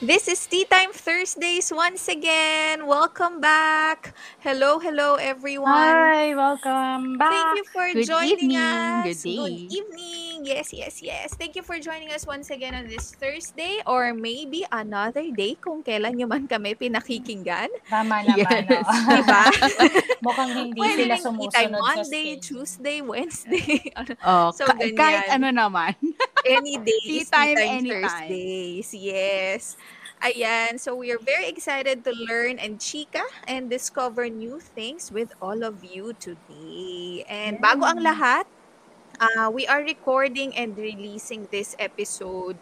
This is Tea Time Thursdays once again. Welcome back. Hello, hello everyone. Hi, welcome back. Thank you for Good joining evening. us. Good day. evening. Yes, yes, yes. Thank you for joining us once again on this Thursday or maybe another day kung kailan nyo man kami pinakikinggan. Tama naman, Yes. no? Diba? Mukhang hindi Pwede sila sumusunod sa Monday. Tuesday, Wednesday. Oh, So, ka- ganyan. kahit ano naman. Any day Tea time, Tea Time anytime. Thursdays. Yes. Ayan, so we are very excited to learn and chika and discover new things with all of you today. And bago ang lahat, uh, we are recording and releasing this episode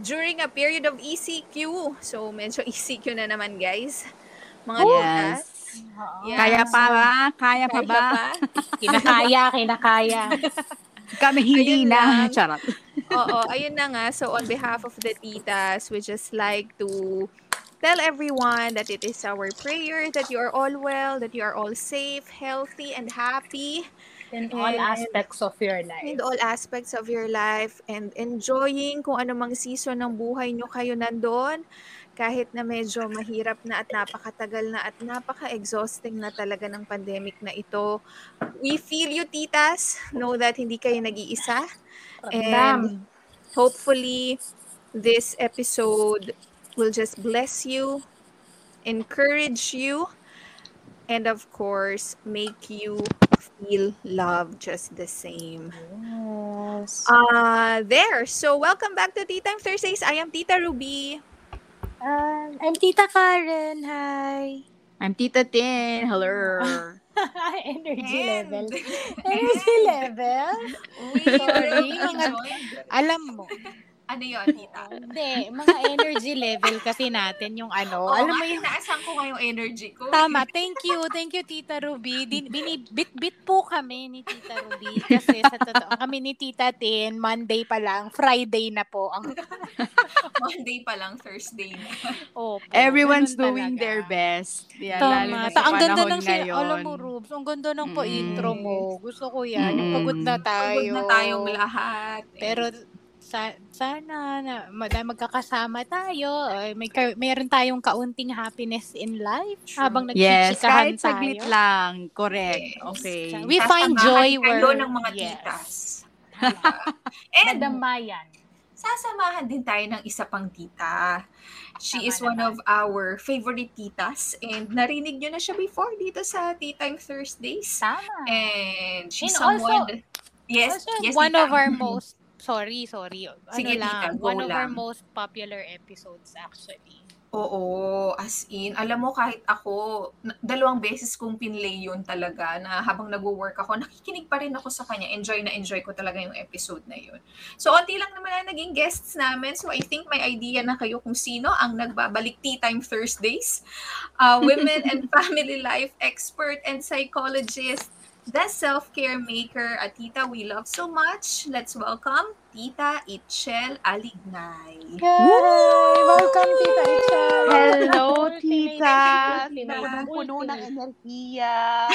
during a period of ECQ. So medyo ECQ na naman guys. Mga Yes. Oo. Yeah. Kaya pa ba? Kaya pa Kaya ba? pa? Kinakaya, kinakaya. Kami hindi Ayun na. lang. Charot. Oo, ayun na nga. So on behalf of the titas, we just like to tell everyone that it is our prayer that you are all well, that you are all safe, healthy, and happy In all And- aspects of your life. in all aspects of your life and enjoying kung ano mang season ng buhay nyo kayo nandoon. Kahit na medyo mahirap na at napakatagal na at napaka-exhausting na talaga ng pandemic na ito. We feel you, titas. Know that hindi kayo nag-iisa. Ramdam. hopefully this episode will just bless you, encourage you, and of course, make you feel love just the same. Yes. Uh, there. So, welcome back to Tea Time Thursdays. I am Tita Ruby. Um, I'm Tita Karen. Hi. I'm Tita Tin. Hello. Energy And- level. Energy level? We Sorry, are mga- Alam mo. Ano yun, Tita? Hindi, mga energy level kasi natin yung ano. Oo, alam mo yung inaasahan ko nga yung energy ko. Tama, thank you. Thank you, Tita Ruby. Din, binibit-bit po kami ni Tita Ruby. Kasi sa totoo, kami ni Tita Tin, Monday pa lang, Friday na po. Ang, Monday pa lang, Thursday na. opo, Everyone's ganun doing talaga. their best. Lalo Tama. na sa ang ganda ng ngayon. alam mo, Rubes, ang ganda ng Mm. pa-intro mo. Gusto ko yan. Yung Mm. pagod na tayo. Pagod na tayong lahat. Pero sa, sana na magkakasama tayo. Ay, may ka- meron tayong kaunting happiness in life True. habang Yes, nagchichikahan kahit saglit tayo. lang. Correct. Yes. Okay. We find joy Sasamahan where ng mga yes. titas. And Madamayan. sasamahan din tayo ng isa pang tita. She Tama is one naman. of our favorite titas and narinig nyo na siya before dito sa Tea Time Thursdays. Tama. And she's And someone... also- yes, Also, yes, one tita. of our most sorry, sorry. Ano Sige, lang, go one of our lang. most popular episodes actually. Oo, as in, alam mo kahit ako, dalawang beses kong pinlay yun talaga na habang nagwo-work ako, nakikinig pa rin ako sa kanya. Enjoy na enjoy ko talaga yung episode na yun. So, onti lang naman na naging guests namin. So, I think may idea na kayo kung sino ang nagbabalik Tea Time Thursdays. Uh, women and family life expert and psychologist, the self-care maker, at Tita we love so much. Let's welcome Tita Itchel Alignay. Yay! Welcome, Tita Itchel! Hello, tita. Punong-puno ng enerhiya.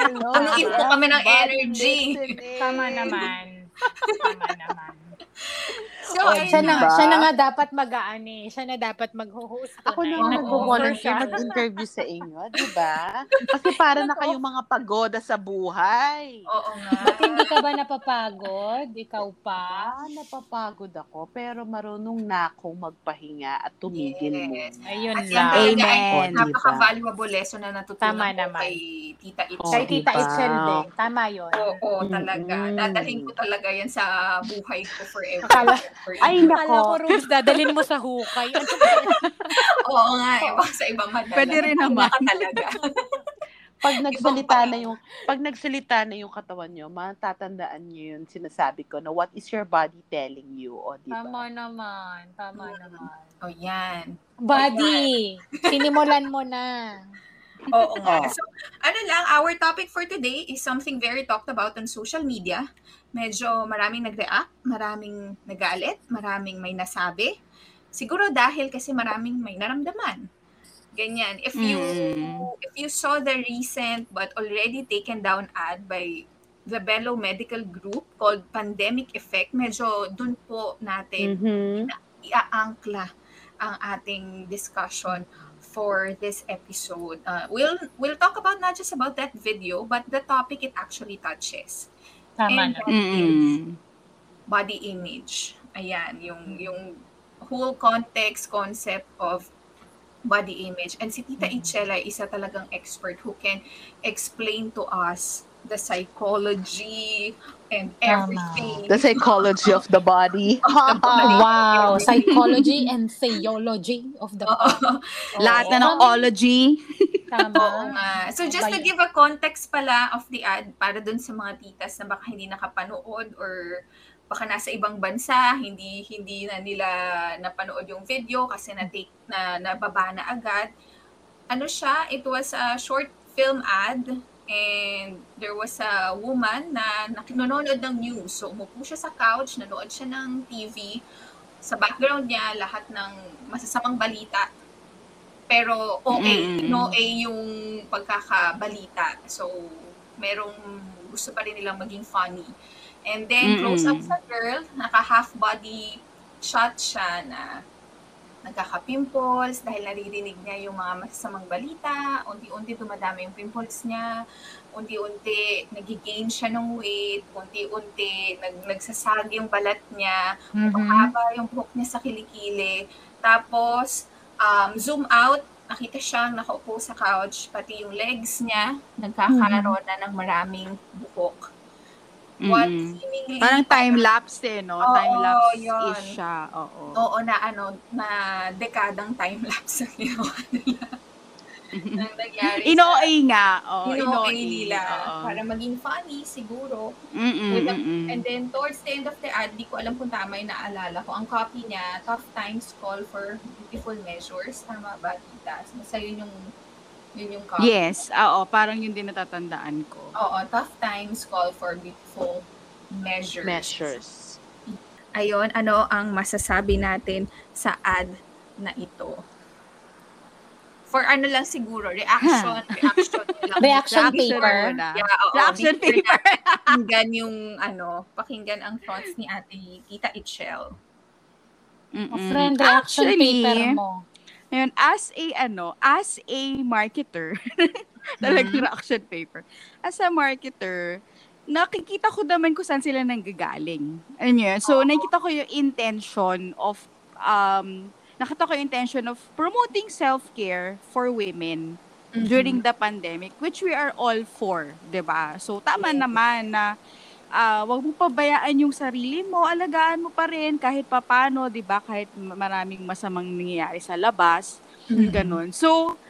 Hello. Punuin po kami ng energy. Tama naman. Tama naman. So, Oh, Siya na, Diba? siya na nga dapat mag-aani. Siya na dapat mag-host. Ako na nga Oo. sure. mag-interview sa inyo, di ba? Kasi para na kayong mga pagoda sa buhay. Oo nga. Ba't hindi ka ba napapagod? Ikaw pa? Ah, napapagod ako, pero marunong na akong magpahinga at tumigil Yes. muna. Ayun At lang. talaga ay Amen. napaka-valuable lesson na natutunan Tama naman. kay Tita Itchel. Kay Oh, Tita diba? Itchel din. Tama yun. Oo, talaga. Mm-mm. Dadalhin ko talaga yan sa buhay ko forever. Akala- Ay, ko, nako. Rubes, dadalhin mo sa hukay. Ano? Oo nga, eh, sa ibang madala. Pwede rin naman. Talaga. Pag nagsalita na yung pag nagsalita na yung katawan nyo, matatandaan nyo yun sinasabi ko na what is your body telling you, o di Tama ba? naman. Tama naman. O yan. Buddy, sinimulan mo na. Oo nga. Oh. So, ano lang, our topic for today is something very talked about on social media. Medyo maraming nag-react, maraming nagalit, maraming may nasabi. Siguro dahil kasi maraming may naramdaman. Ganyan. If you Mm. if you saw the recent but already taken down ad by the Bello Medical Group called Pandemic Effect. Medyo dun po natin Mhm. iaangkla ang ating discussion for this episode. Uh, we'll we'll talk about not just about that video, but the topic it actually touches. Tama And na. that is body image. Ayan, yung yung whole context concept of body image. And si Tita Itchel ay isa talagang expert who can explain to us the psychology and Tama. everything. The psychology of the body. Wow, psychology and theology of the Oo. Lahat na ng ology. Tama. Oo nga. So just to give a context pala of the ad para dun sa mga titas na baka hindi nakapanood or baka nasa ibang bansa, hindi hindi na nila napanood yung video kasi na take na nababa na agad. Ano siya? It was a short film ad and there was a woman na nanonood ng news. So umupo siya sa couch, nanood siya ng TV. Sa background niya, lahat ng masasamang balita pero okay, Mm-mm. no A yung pagkakabalita. So, merong gusto pa rin nilang maging funny. And then, Mm-mm. close up sa girl, naka half body shot siya na nagkaka-pimples dahil naririnig niya yung mga masasamang balita. Unti-unti dumadami yung pimples niya. Unti-unti nagigain siya ng weight. Unti-unti nag nagsasag yung balat niya. Mhm. Mahaba yung buhok niya sa kilikili. Tapos, um, zoom out, nakita siyang nakaupo sa couch, pati yung legs niya, nagkakaroon na ng maraming buhok. What seemingly, Parang time-lapse eh, no? Oo, time-lapse yun. is siya. Oo. oo na ano, na dekadang time-lapse ang ginawa nila. Nang nangyari Ino-A nga. Oo, sa ino-A. nila. Oo. Para maging funny, siguro. Mm-mm, the- mm-mm. And then, towards the end of the ad, di ko alam kung tama yung naalala ko. Ang copy niya, tough times call for beautiful measures. Tama ba, tita? Basta yun yung, yun yung copy. Yes, oo, parang yun din natatandaan ko. Oo, tough times call for beautiful measures. Measures. Ayun, ano ang masasabi natin sa ad na ito? For ano lang siguro, reaction, reaction lang. Reaction Reaction paper. Yeah, oo, Reaction paper. pakinggan yung ano, pakinggan ang thoughts ni Ate Tita Itchel. Mm-mm. Friend reaction Actually, paper mo. Ngayon, as a, ano, as a marketer, talagang reaction paper. As a marketer, nakikita ko naman kung saan sila nanggagaling. Ano yun? So, nakikita ko yung intention of, um, nakita ko yung intention of promoting self-care for women during the pandemic, which we are all for, ba? So tama Yes. naman na ah, wag mo pabayaan yung sarili mo, alagaan mo pa rin kahit papano, 'di ba? Kahit ma- maraming masamang nangyayari sa labas, Mhm. ganun. So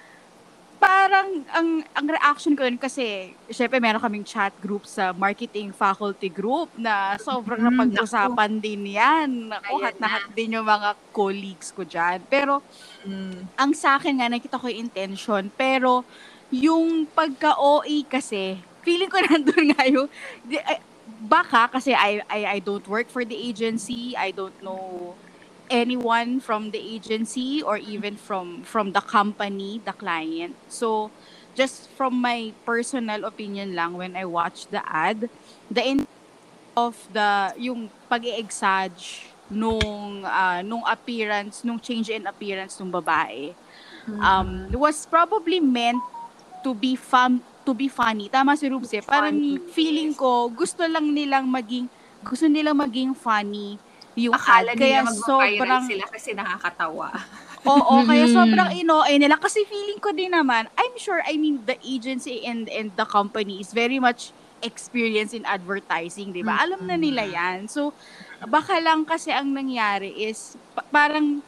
parang ang ang reaction ko yun kasi syempre meron kaming chat group sa marketing faculty group na sobrang Mm, napag-usapan din yan. Ayan hat na hat din yung mga colleagues ko dyan. Pero Mm. ang sa akin nga, nakita ko yung intention, pero yung pagka-OA kasi, feeling ko nandun nga yung, di, ay, baka kasi I, I, I don't work for the agency, I don't know anyone from the agency or even from from the company, the client. So, just from my personal opinion lang when I watched the ad, the in of the yung pag-exage nung ah, nung appearance, nung change in appearance ng babae um was probably meant to be fun to be funny. Tama si Rubs eh. Parang Funny, feeling ko gusto lang nilang maging gusto nilang maging funny yung Akala ad. nila Kaya mag-viral sobrang sila kasi nakakatawa. Oo, kaya Mhm. sobrang inoe nila kasi feeling ko din naman, I'm sure I mean the agency and and the company is very much experienced in advertising, 'di ba? Alam na nila 'yan. So baka lang kasi ang nangyari is pa- parang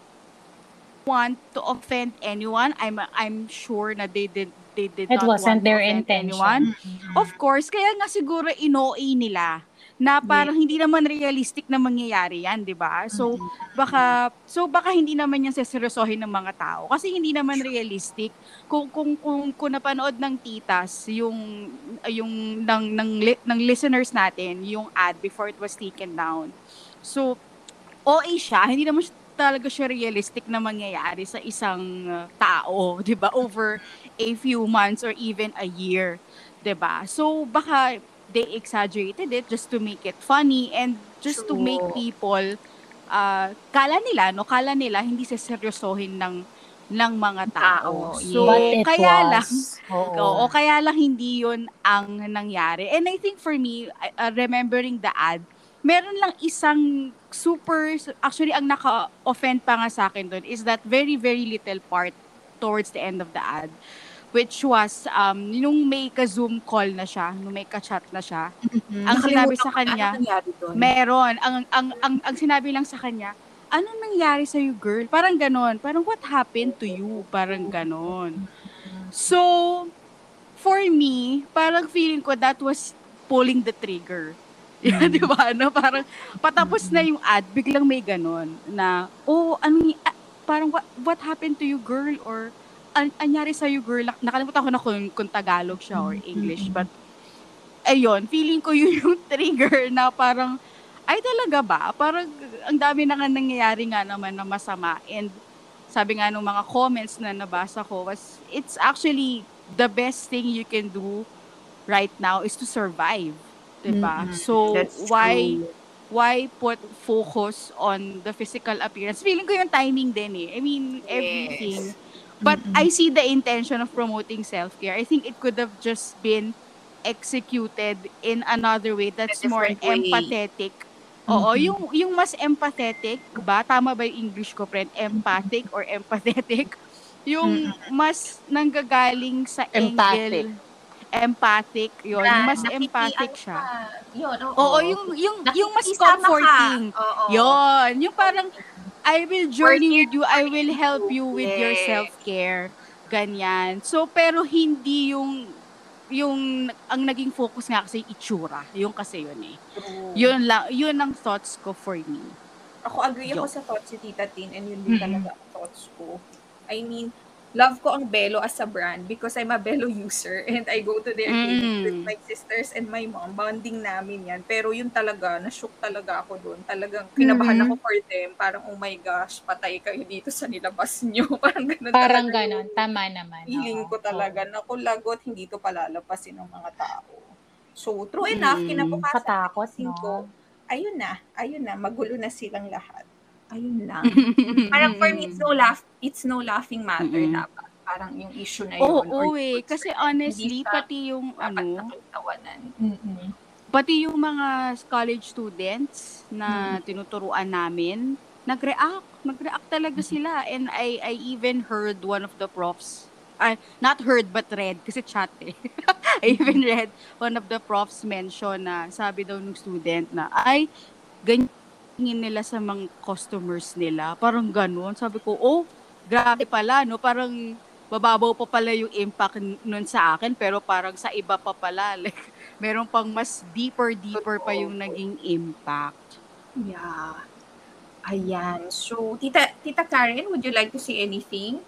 want to offend anyone. I'm I'm sure na they did they did It not wasn't want their intention. anyone. Of course, kaya nga siguro inoe nila na parang hindi naman realistic na mangyayari yan, 'di ba? So baka so baka hindi naman yan seseryosohin ng mga tao kasi hindi naman realistic kung kung kung, kung napanood ng titas yung yung ng ng, ng listeners natin yung ad before it was taken down. So OA siya, hindi naman siya- talaga siya realistic na mangyayari sa isang uh, tao, 'di ba? Over a few months or even a year, 'di ba? So baka they exaggerated it just to make it funny and just to True. make people uh, kala nila no kala nila hindi seseryosohin ng ng mga tao. Tao. So But it kaya was. lang Oo. Oo, kaya lang hindi yun ang nangyari. And I think for me, uh, remembering the ad, meron lang isang super, actually ang naka-offend pa nga sa akin doon is that very, very little part towards the end of the ad which was um nung may ka-zoom call na siya, nung may ka-chat na siya. Ang sinabi sa kanya, ano nangyari doon? Meron. Ang, ang, ang, ang sinabi lang sa kanya, anong nangyari sa you, girl? Parang ganon. Parang what happened to you? Parang ganon. So, for me, parang feeling ko that was pulling the trigger. Yeah, di ba? No? Parang patapos na yung ad, biglang may ganon na, oh, ano, ah, parang what, what happened to you, girl? Or, an, anyari sa you, girl? Nak- Nakalimutan ko na kung, kung Tagalog siya or English. But, ayun, feeling ko yun yung trigger na parang, ay talaga ba? Parang ang dami na nga nangyayari nga naman na masama. And sabi nga nung mga comments na nabasa ko was, it's actually the best thing you can do right now is to survive. Diba? Mhm. So, That's why true. why put focus on the physical appearance? Feeling ko yung timing din eh. I mean, everything. But Mm-mm. I see the intention of promoting self-care. I think it could have just been executed in another way that's more way. empathetic. Oo, Mhm. yung yung mas empathetic, ba? Tama ba yung English ko, friend? Empathic or empathetic? Yung mas nanggagaling sa Empathic. angle. Empathic, yun. Yung mas nakiki- empathic ano siya. ka, Yun, oo. Oo, yung yung yung mas ka. comforting. Oo. Yun, yung parang I will journey with you, I will help you with your self-care. Ganyan. So, pero hindi yung yung ang naging focus nga kasi itsura. Yung kasi yun eh. True. Yun lang, yun ang thoughts ko for me. Ako agree ako Yo. sa thoughts ni Tita Tin and yun din Mhm. talaga ang thoughts ko. I mean, love ko ang Belo as a brand because I'm a Belo user and I go to their Mm. clinic with my sisters and my mom. Bonding namin yan. Pero yun talaga, na-shook talaga ako doon. Talagang kinabahan Mhm. ako for them. Parang, oh my gosh, patay kayo dito sa nilabas nyo. Parang ganun Parang talaga ganon. yung Tama naman. Feeling ko talaga, naku, lagot, hindi to palalapasin ng mga tao. So, true enough, Mm. kinabukasan, Katakot, nagising ko, no? ayun na, ayun na, magulo na silang lahat. Ayun lang. Parang for me, it's no laugh, it's no laughing matter Mm-mm. dapat. Parang yung issue na yun. Oo, or oo eh. Kasi honestly, hindi siya pati yung ano. Mm-mm. pati yung mga college students na tinuturuan namin, nag-react. Nag-react talaga sila. And I I even heard one of the profs, uh, not heard but read, kasi chat eh. I even read one of the profs mention na sabi daw ng student na, ay, ganyan nila sa mga customers nila. Parang ganun. Sabi ko, oh, grabe pala, no? Parang bababaw pa pala yung impact nun sa akin, pero parang sa iba pa pala. Like, meron pang mas deeper, deeper pa yung naging impact. Yeah. Ayan. So, Tita, Tita Karen, would you like to say anything?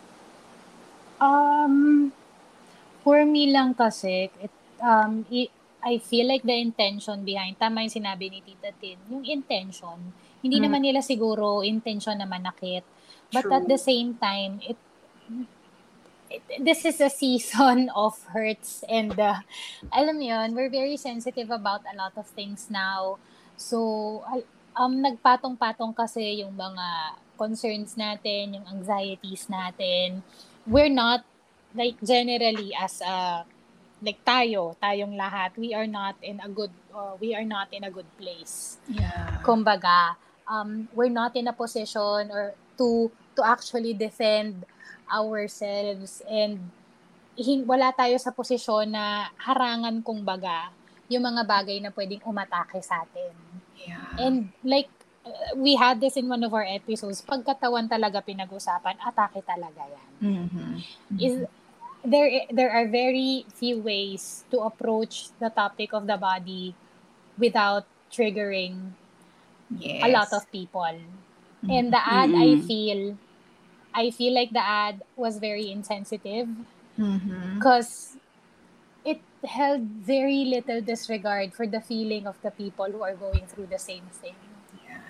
Um, for me lang kasi, it, um, i- I feel like the intention behind, tama yung sinabi ni Tita Tin, yung intention, hindi Mm. naman nila siguro intention na manakit. But True. at the same time, it, it this is a season of hurts and uh, alam yun, we're very sensitive about a lot of things now. So, um, nagpatong-patong kasi yung mga concerns natin, yung anxieties natin. We're not, like, generally as a, like tayo, tayong lahat, we are not in a good, or we are not in a good place Yeah. kumbaga, um, we're not in a position or to to actually defend ourselves and hin- wala tayo sa posisyon na harangan kumbaga yung mga bagay na pwedeng umatake sa atin. Yeah. And like uh, we had this in one of our episodes, pagkatawan talaga pinag-usapan, atake talaga yan. Mhm. Is there there are very few ways to approach the topic of the body without triggering yes. a lot of people. And the ad, I Mm-mm. feel, I feel like the ad was very insensitive because it held very little disregard for the feeling of the people who are going through the same thing. Yeah.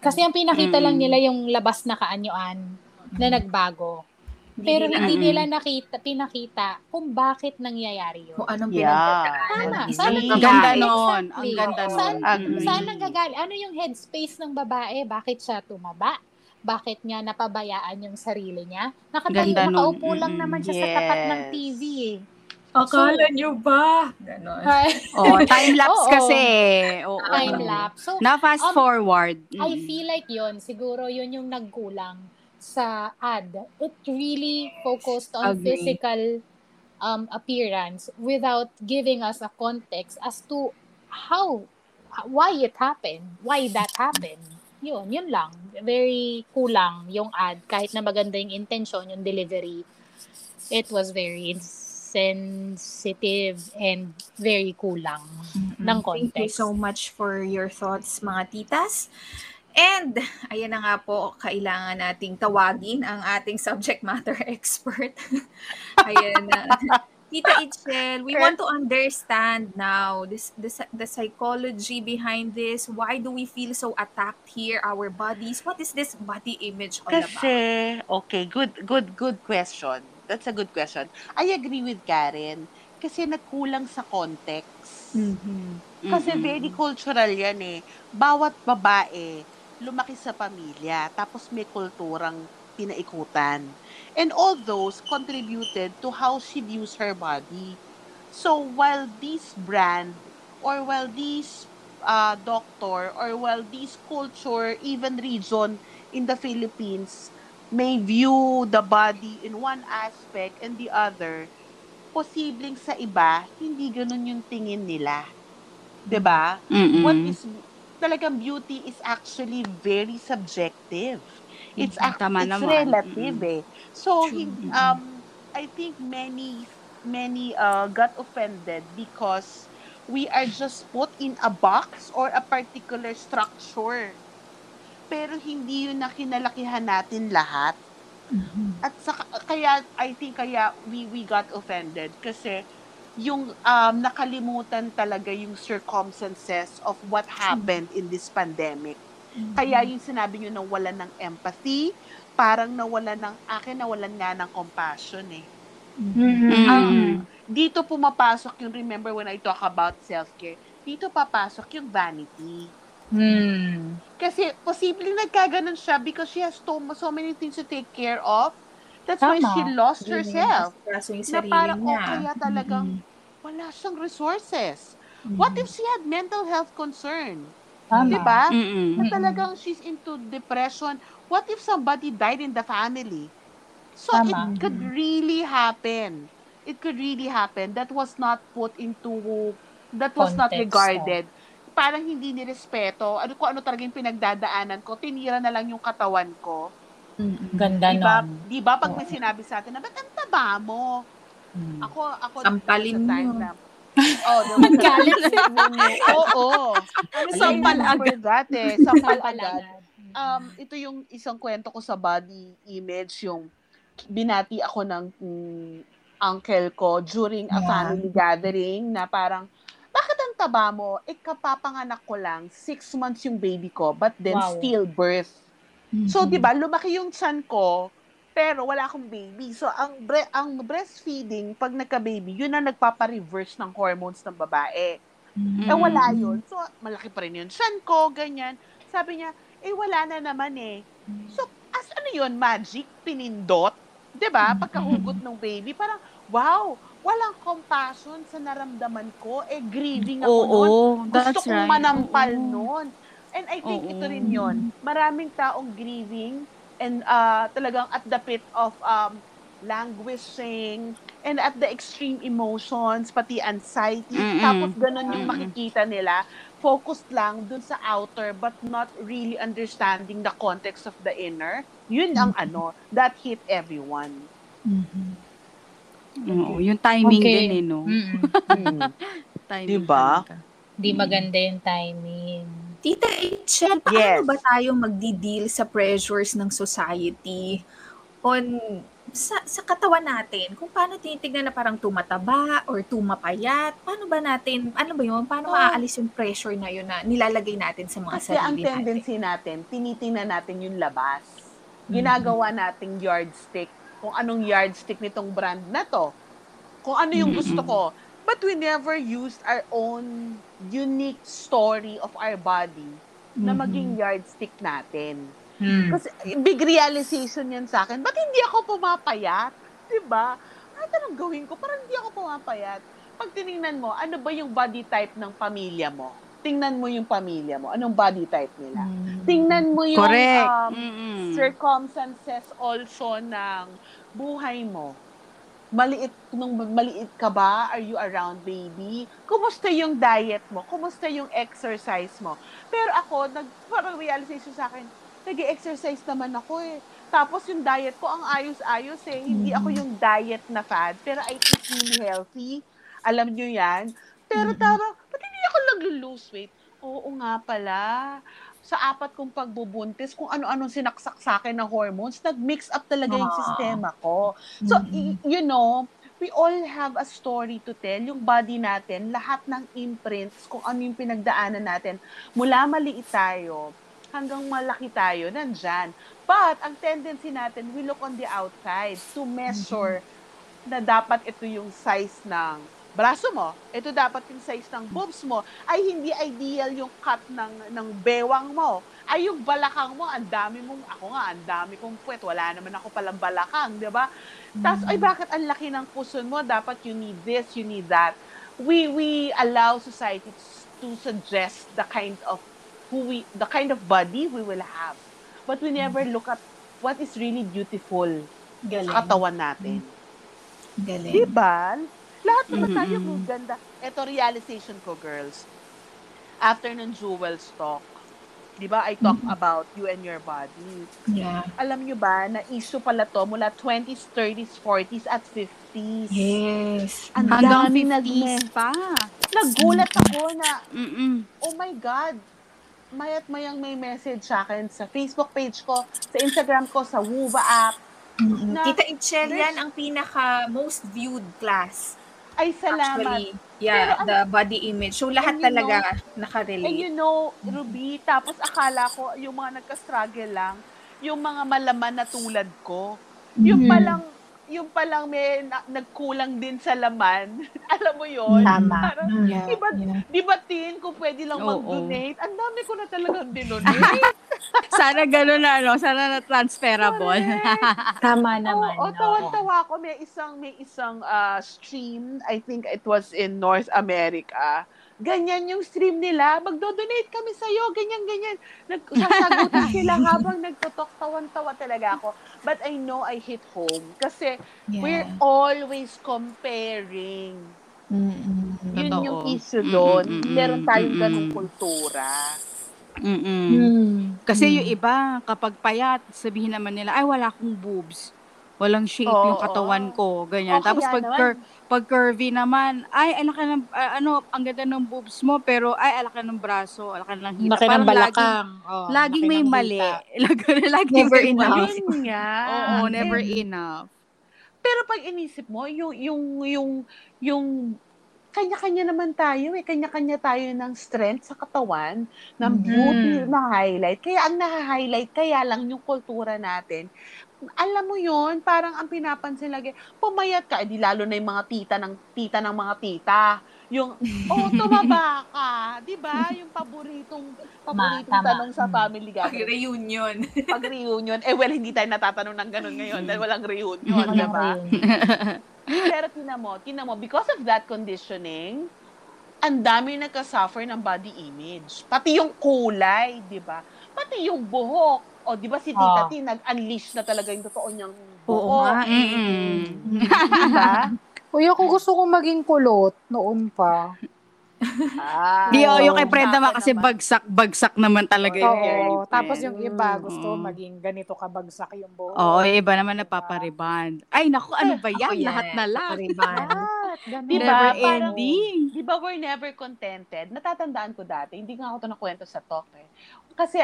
Kasi ang pinakita lang Mm. nila yung labas na kaanyuan na nagbago. Pero nila hindi nila nakita, pinakita kung bakit nangyayari yun. kung anong Yeah. pinagdadaanan Tama. Saan Ang Ang ganda Exactly. nun. Ang ganda Oo. nun. Saan, Agree. saan nanggagaling? Ano yung headspace ng babae? Bakit siya tumaba? Bakit niya napabayaan yung sarili niya? Nakatayo, Ganda nun. nakaupo lang Mm-mm. naman siya sa tapat ng Yes. TV eh. Akala nyo ba? Ganon. Oh, time lapse Oo. kasi. Oo. Time lapse. So, Na fast Um, forward. I Mm. feel like yon siguro yun yung nagkulang sa ad. It really focused on Agree. physical um, appearance without giving us a context as to how, why it happened, why that happened. Yun, yun lang. Very kulang yung ad. Kahit na maganda yung intention, yung delivery, it was very insensitive and very kulang ng Thank you context. so much for your thoughts, mga titas. And, ayan na nga po, kailangan nating tawagin ang ating subject matter expert. ayan na. Tita Itchel, we want to understand now this, the, the psychology behind this. Why do we feel so attacked here, our bodies? What is this body image all about? Kasi, okay, good, good, good question. That's a good question. I agree with Karen. Kasi nagkulang sa context. Mhm. Kasi Mm-mm. very cultural yan eh. Bawat babae, lumaki sa pamilya, tapos may kulturang pinaikutan. And all those contributed to how she views her body. So while this brand, or while this uh, doctor, or while this culture, even region in the Philippines, may view the body in one aspect and the other, posibleng sa iba, hindi ganun yung tingin nila. 'Di ba? Mm-mm. What is talagang beauty is actually very subjective. It's Mhm. act- Tama it's naman. relative Mm-mm. eh. So True. hin- um I think many many uh, got offended because we are just put in a box or a particular structure. Pero hindi yun na kinalakihan natin lahat. At saka, kaya, I think kaya we, we got offended kasi yung um, nakalimutan talaga yung circumstances of what happened in this pandemic. Kaya yung sinabi nyo na wala ng empathy, parang nawala ng, akin nawalan nga ng compassion eh. Mm-mm. Ang- dito pumapasok yung, remember when I talk about self-care, dito papasok yung vanity. Hmm. Kasi posibleng nagkaganon siya because she has so, so many things to take care of. That's why Tama. she lost herself. Kaso yung Na parang, oh, niya. kaya talagang wala siyang resources. What if she had mental health concern? Tama. Di ba? Mm-mm. Na talagang she's into depression. What if somebody died in the family? So Tama. it could really happen. It could really happen. That was not put into, that was not Context, regarded. Parang hindi nirespeto. Ano ko ano talaga yung pinagdadaanan ko. Tinira na lang yung katawan ko. Ganda Di ba? nun. Di ba pag may sinabi sa atin na, ba't ang taba mo? Hmm. Ako, ako, Sampalin there was a time mo. na- Oh, there was a Galit Oo. Ano Sampal sampal agad. agad eh. Sampal agad. agad. Um, ito yung isang kwento ko sa body image, yung binati ako ng mm, uncle ko during a Yeah. family gathering na parang, bakit ang taba mo? Eh, kapapanganak ko lang, six months yung baby ko, but then Wow. So, di ba, lumaki yung chan ko, pero wala akong baby. So, ang bre- ang breastfeeding, pag nagka-baby, yun ang nagpapa-reverse ng hormones ng babae. Eh, wala yun. So, malaki pa rin yung chan ko, ganyan. Sabi niya, eh, wala na naman eh. So, as ano yun, magic, pinindot? 'Di ba Pagkahugot ng baby, parang, wow, walang compassion sa naramdaman ko. Eh, grieving ako Oo, nun. that's Gusto kong right. manampal Oo. nun. And I think Oo. ito rin yon Maraming taong grieving and uh, talagang at the pit of um, languishing and at the extreme emotions, pati anxiety. Mm-mm. Tapos ganun yung makikita nila. Focused lang dun sa outer but not really understanding the context of the inner. Yun ang ano, that hit everyone. Oo, yung timing Okay. din eh, no? Mm-mm. Timing Diba? Di maganda yung timing. Tita Rachel, paano Yes. ba tayo magdi-deal sa pressures ng society on sa, sa katawan natin? Kung paano tinitignan na parang tumataba or tumapayat? Paano ba natin, ano ba yun? Paano Oh. maaalis yung pressure na yun na nilalagay natin sa mga Kasi ang sarili natin? tendency natin, tinitingnan natin yung labas. Ginagawa nating yardstick kung anong yardstick nitong brand na to. Kung ano yung gusto ko. But we never used our own unique story of our body na Mhm. maging yardstick natin. Mm. Kasi big realization yan sa akin. Ba't hindi ako pumapayat? Diba? Kahit anong gawin ko, parang hindi ako pumapayat. Pag tinignan mo, ano ba yung body type ng pamilya mo? Tingnan mo yung pamilya mo. Anong body type nila? Mm. Tingnan mo yung Correct. um, Mm-mm. circumstances also ng buhay mo. Maliit, nung maliit ka ba? Are you around baby? Kumusta yung diet mo? Kumusta yung exercise mo? Pero ako, nag, parang realization sa akin, nag-exercise naman ako eh. Tapos yung diet ko, ang ayos-ayos eh. Hindi ako yung diet na fad, pero I eat really healthy. Alam nyo yan? Pero tama, ba't hindi ako nag-lose weight? Oo nga pala. Sa apat kong pagbubuntis, kung ano-anong sinaksak sa akin ng hormones, nag-mix up talaga yung Ah. sistema ko. So, Mhm. y- you know, we all have a story to tell. Yung body natin, lahat ng imprints, kung ano yung pinagdaanan natin, mula maliit tayo, hanggang malaki tayo, nandyan. But, ang tendency natin, we look on the outside to measure na dapat ito yung size ng braso mo, ito dapat yung size ng boobs mo, ay hindi ideal yung cut ng, ng bewang mo. Ay yung balakang mo, ang dami mong, ako nga, ang dami kong puwet, wala naman ako palang balakang, di ba? Tapos, ay bakit ang laki ng puson mo? Dapat you need this, you need that. We we allow society to suggest the kind of who we the kind of body we will have. But we never look at what is really beautiful Galing. sa katawan natin. Galing. Di ba? Lahat naman tayo Mm-mm. ganda. Ito realization ko, girls. After ng jewels talk, di ba, I talk about you and your body. Yeah. Alam nyo ba, na issue pala to mula 20s, 30s, 40s, at 50s. Yes. Ang Hanggang dami 50s pa. Nagulat ako na, Mm-mm. oh my God, mayat mayang may message sa akin sa Facebook page ko, sa Instagram ko, sa Wuva app. Mm-mm. Na- Tita Itchel, yan ang pinaka most viewed class. Ay, salamat. Actually, yeah, Pero ang- the body image. So, lahat And you talaga And you nakarelate. know, Ruby, tapos akala ko yung mga nagka-struggle lang, yung mga malaman na tulad ko, yung Mhm. palang yung palang may na- nagkulang din sa laman. Alam mo yon Tama. Parang, Mm. Yeah. Di ba, Yeah. di ba, Tin, kung pwede lang Oo. mag-donate, ang dami ko na talagang dinonate. Sana gano'n na, ano? Sana na transferable. Tama Oo, naman. oh, no? tawan-tawa ko. May isang, may isang ah, stream, I think it was in North America. Ganyan yung stream nila. Magdo-donate kami sa'yo. Ganyan, ganyan. Nagsasagutan sila habang nagtutok. Tawan-tawa talaga ako. But I know I hit home. Kasi Yeah. we're always comparing. Mm-mm. Yun Totoo. yung issue doon. Mm, mm, mm, Meron tayong mm, ganung mm. kultura. Mm-mm. Mm. Kasi yung iba, kapag payat, sabihin naman nila, ay, wala akong boobs. Walang shape Oo, yung katawan oo. ko. Ganyan. O Tapos pag, naman, cur- pag curvy naman, ay, alak ka ng, ah, ano, ang ganda ng boobs mo, pero ay, alak ka ng braso, alak ka ng hita. Laki ng Parang balakang. Oh, Laging, laging laki may mali. Laging, laging Never may enough. mali. Oo, never enough. Pero pag inisip mo, yung, yung, yung, yung, kanya-kanya naman tayo eh. Kanya-kanya tayo ng strength sa katawan, ng beauty na highlight. Kaya ang na-highlight, kaya lang yung kultura natin. Alam mo yon parang ang pinapansin lagi, pumayat ka, edi lalo na yung mga tita ng tita ng mga tita. Yung, oh, tumaba ka. Di ba? Yung paboritong, paboritong tama. tanong sa Mm. family Pag gathering. reunion. Pag reunion, eh well, hindi tayo natatanong ng ganun ngayon dahil walang reunion, di ba? Pero tinan mo, tinan mo, because of that conditioning, ang dami nagka-suffer ng body image. Pati yung kulay, di ba? Pati yung buhok. O, di ba si Tita Ah. T, nag-unleash na talaga yung totoo niyang Oo buhok. nga. eh. Mm. Di ba? Uy, ako gusto kong maging kulot noon pa. Ah, Di, oh, yung kay oo, tama ma kasi naman. bagsak, bagsak naman talaga yung hair Oo. Tapos yung iba, gusto Oo. maging ganito kabagsak yung buhok. Oo, yung iba naman nagpapariband. Ay, naku, ano ba yan? Ako yan, Lahat na lang. ganun. Di ba? Never Parang- ending. Di ba we're never contented? Natatandaan ko dati, hindi nga ako ito nakwento sa talk eh. Kasi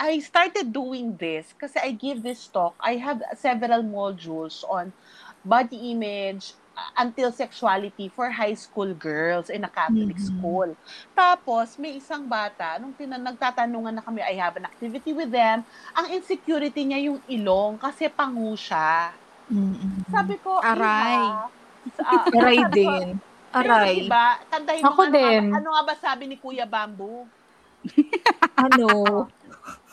I started doing this kasi I give this talk. I have several modules on body image uh, until sexuality for high school girls in a Catholic Mhm. school. Tapos, may isang bata, nung tinan nagtatanungan na kami, I have an activity with them, ang insecurity niya yung ilong kasi pangu siya. Mm-mm. Sabi ko, Aray. Iha, sa- Aray sabi ko, din. Pero Aray. diba, tandahin mo Ako ano, din. Nga, ano nga ba sabi ni Kuya Bamboo? Ano?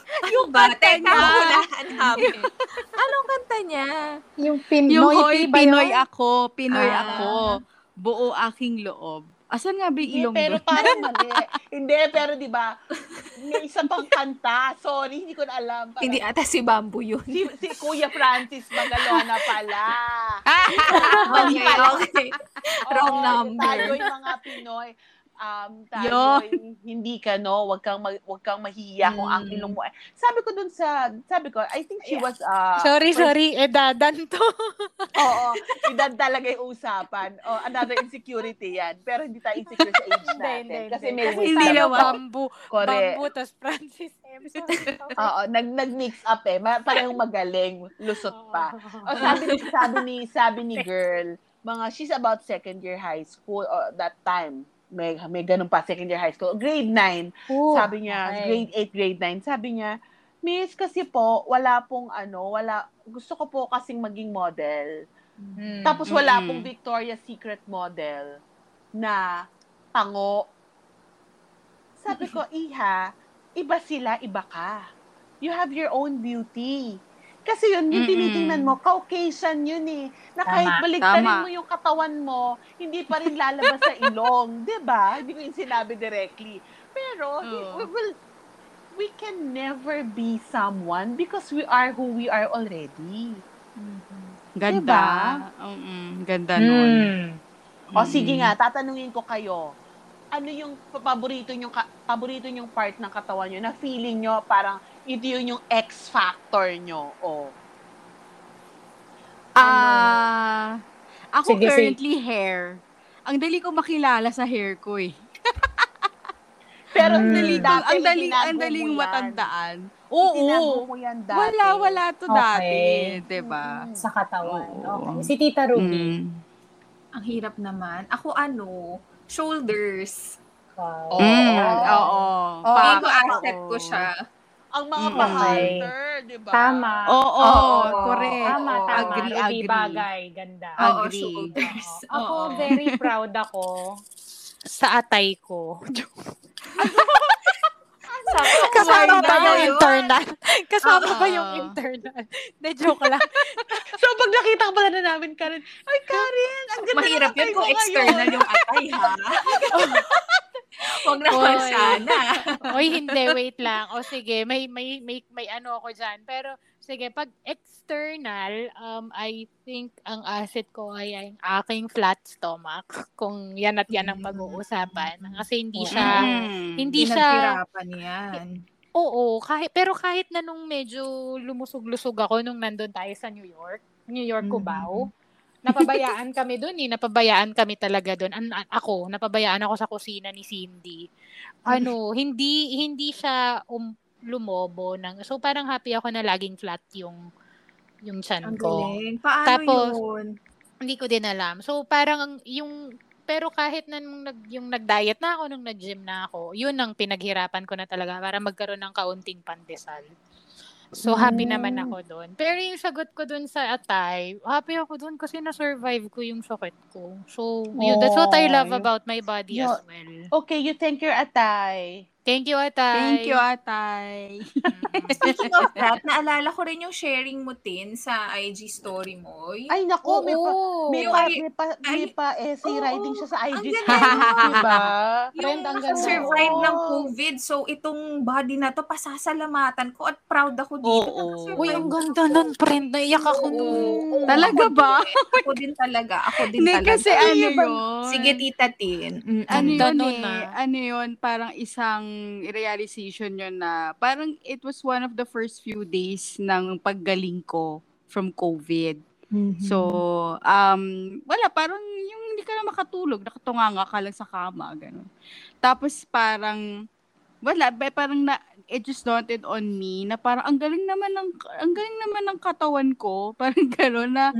Yung ba? kanta Teka, niya. hulaan namin. Anong kanta niya? Yung Pinoy, Yung hoy, Pinoy ako, Pinoy Ah. ako, buo aking loob. Asan nga ba yung Hindi, ilong pero doon? parang mali. hindi, pero di ba, may isa pang kanta. Sorry, hindi ko na alam. Parang, Hindi ata si Bamboo yun. si, si Kuya Francis Magalona pala. Okay, okay. Wrong Oo, number. Tayo yung mga Pinoy. Um, tayo hindi ka no, wag kang mag, wag kang mahiya kung ang Mm. ilong mo. Sabi ko dun sa sabi ko, I think she was uh Sorry, first- sorry. Edadan to. Oo, edad talaga yung usapan. Oh, another insecurity yan. Pero hindi tayo insecure sa age natin. hindi, Kasi may Kasi Hindi naman. bamboo. Correct. Bamboo, tas Francis M. Oo, nag nag-mix up eh. Parehong magaling, lusot pa. O sabi ni sabi ni sabi ni girl, mga she's about second year high school or that time. May may ganun pa second year high school. Grade 9. Oh, sabi niya, okay. grade 8, grade 9. Sabi niya, Miss, kasi po, wala pong ano, wala, gusto ko po kasing maging model. Hmm. Tapos wala Mm-mm. pong Victoria's Secret model na pango. Sabi ko, Iha, iba sila, iba ka. You have your own beauty. Kasi yun, yung Mm-mm. tinitingnan mo, Caucasian yun eh. Na kahit Tama. baligtarin Tama. mo yung katawan mo, hindi pa rin lalabas sa ilong. 'Di ba? Hindi ko yung sinabi directly. Pero, Oo. we will, we can never be someone because we are who we are already. Ganda. Diba? Mm-mm, ganda nun. Hmm. O sige nga, tatanungin ko kayo. Ano yung paborito yung paborito yung part ng katawan nyo na feeling nyo parang ito yun yung X factor nyo o Ah, ako Sige, sige. currently hair. Ang dali ko makilala sa hair ko eh. pero Mm. Ang dali, dati ang dali, ang daling matandaan. Itinago Oo. mo yan dati. Wala, wala to Okay. dati, 'di ba? Mm. Sa katawan. Oo. Okay. Si Tita Ruby. Mm. Ang hirap naman. Ako ano, shoulders. Wow. Oo. Mm, oo. Oo. Ego Pa- asset ko oo. siya. Ang mga Mm. pa-hunter, di ba? Tama. Oo, Oo. correct. Tama, Oo. tama. Agree, Ruby, agree. bagay. Ganda. Oo, Agree. Oo. Ako, Oo. very proud ako. Sa atay ko. Ko, Kasama why ba yung internal? Kasama ba yung internal? De joke lang. So, pag nakita ka pala na namin, Karen, ay, Karen, ang ganda Mahirap yun kung external ngayon." yung atay, ha? Huwag naman Oy. sana. Oy, hindi, wait lang. O sige, may may may may ano ako diyan. Pero sige, pag external, um I think ang asset ko ay ang aking flat stomach. Kung yan at yan ang pag-uusapan. Kasi hindi siya Mm. hindi siya yan. Oo, kahit pero kahit na nung medyo lumusog-lusog ako nung nandun tayo sa New York, New York Mhm. Cubao. Napabayaan kami doon eh, napabayaan kami talaga doon. An- an- ako, napabayaan ako sa kusina ni Cindy. Ano, hindi hindi siya um, lumobo ng So parang happy ako na laging flat yung yung chan Ang ko. galing. Paano Tapos, yun? Hindi ko din alam. So parang ang- yung pero kahit na nung nag, yung nag-diet na ako, nung nag-gym na ako, yun ang pinaghirapan ko na talaga para magkaroon ng kaunting pandesal. So, happy Mm. naman ako doon. Pero yung sagot ko doon sa atay, happy ako doon kasi na-survive ko yung sakit ko. So, yun, that's what I love about my body Yo- as well. Okay, you thank your atay. Thank you, atay. Thank you, Atay. Speaking of that, naalala ko rin yung sharing mo, Tin, sa IG story mo. Ay, nako, may pa, Oo. may Yung pa, ay- may pa, may ay- pa essay Oo, writing siya sa IG ang story, galing. diba? Friend, ang ganda. survive Oo. ng COVID. So, itong body na to, pasasalamatan ko at proud ako dito. Oo. Uy, ang ganda nun, friend. Naiyak ako nun. Oo. Talaga Ako ba? din. Ako din talaga. Ako din talaga. kasi ano Ay, yun. Sige, Tita Tin. Ano yun eh, ah. ano yun, parang isang realization yun na, parang it was one of the first few days ng paggaling ko from COVID. Mhm. So, um, wala, parang yung hindi ka na makatulog, nakatunganga ka lang sa kama, ganun. Tapos parang, wala, parang na, it just dawned on me na parang ang galing naman ng, ang galing naman ng katawan ko, parang gano'n na,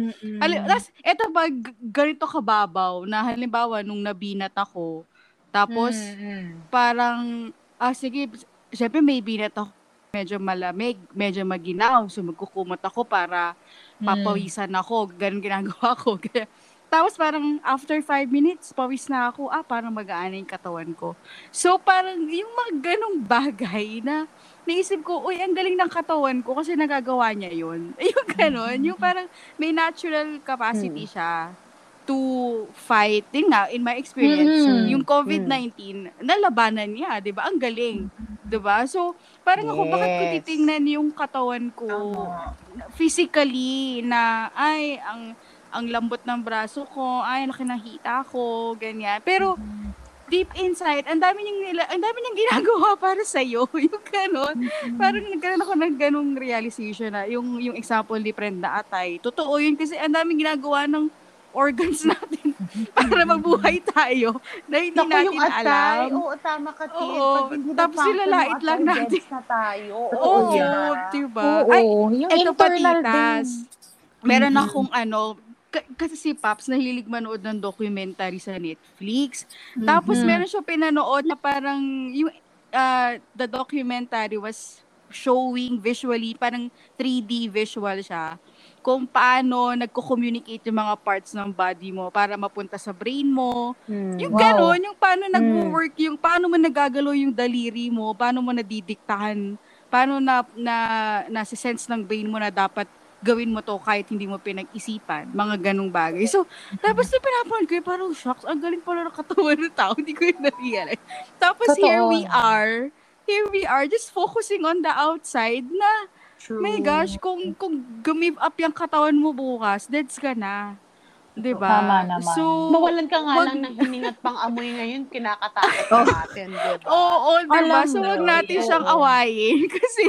tas, eto ba, ganito kababaw, na halimbawa, nung nabinat ako, tapos, Mm, mm. parang, ah, sige, syempre may binat ako, medyo malamig, medyo maginaw. So magkukumot ako para papawisan ako. Ganun ginagawa ko. Tapos parang after five minutes, pawis na ako. Ah, parang mag-aana yung katawan ko. So parang yung mga ganong bagay na naisip ko, uy, ang galing ng katawan ko kasi nagagawa niya yun. Yung ganon, yung parang may natural capacity siya to fight. Yun nga, in my experience, Mm. yung COVID-19, nalabanan niya, di ba? Ang galing. Di ba? So, parang ako, bakit ko Yes. titingnan yung katawan ko Tama. physically na, ay, ang ang lambot ng braso ko, ay, laki ng hita ko, ganyan. Pero, deep inside, ang dami niyang nila, ang dami niyang ginagawa para sa iyo, yung ganon. Parang nagkaroon ako ng ganong realization na yung yung example ni Brenda Atay. Totoo yun kasi ang daming ginagawa ng organs natin para mabuhay tayo na hindi Naku, natin yung atay. alam. Oo, tama ka, Tin. Oo, tapos yung lang atay, natin. na tayo. Oo, Oo, yeah. diba? Oo, Ay, yung Ito pa, internal titas. din. Meron Mhm. akong ano, k- kasi si Paps nahilig manood ng documentary sa Netflix. Tapos Mhm. meron siya pinanood na parang yung uh, the documentary was showing visually, parang 3D visual siya kung paano nagko-communicate yung mga parts ng body mo para mapunta sa brain mo. Hmm. Yung Wow. gano'n, yung paano nag-work, yung paano mo nagagalaw yung daliri mo, paano mo nadidiktahan, paano na, na, nasa sense ng brain mo na dapat gawin mo to kahit hindi mo pinag-isipan, mga ganong bagay. So, tapos na pinapanood ko parang shocks, ang galing pala ng katawan ng tao, hindi ko yun na-realize. Tapos Totoo. here we are, here we are, just focusing on the outside na, True. my gosh, kung, kung gumive up yung katawan mo bukas, deads ka na. 'Di ba? Tama naman. So, Mawalan ka nga wag- lang ng hiningat pang amoy ngayon, kinakatakot natin, di ba? Oo, oh, diba? Alam So, wag natin siyang oo. awayin. kasi,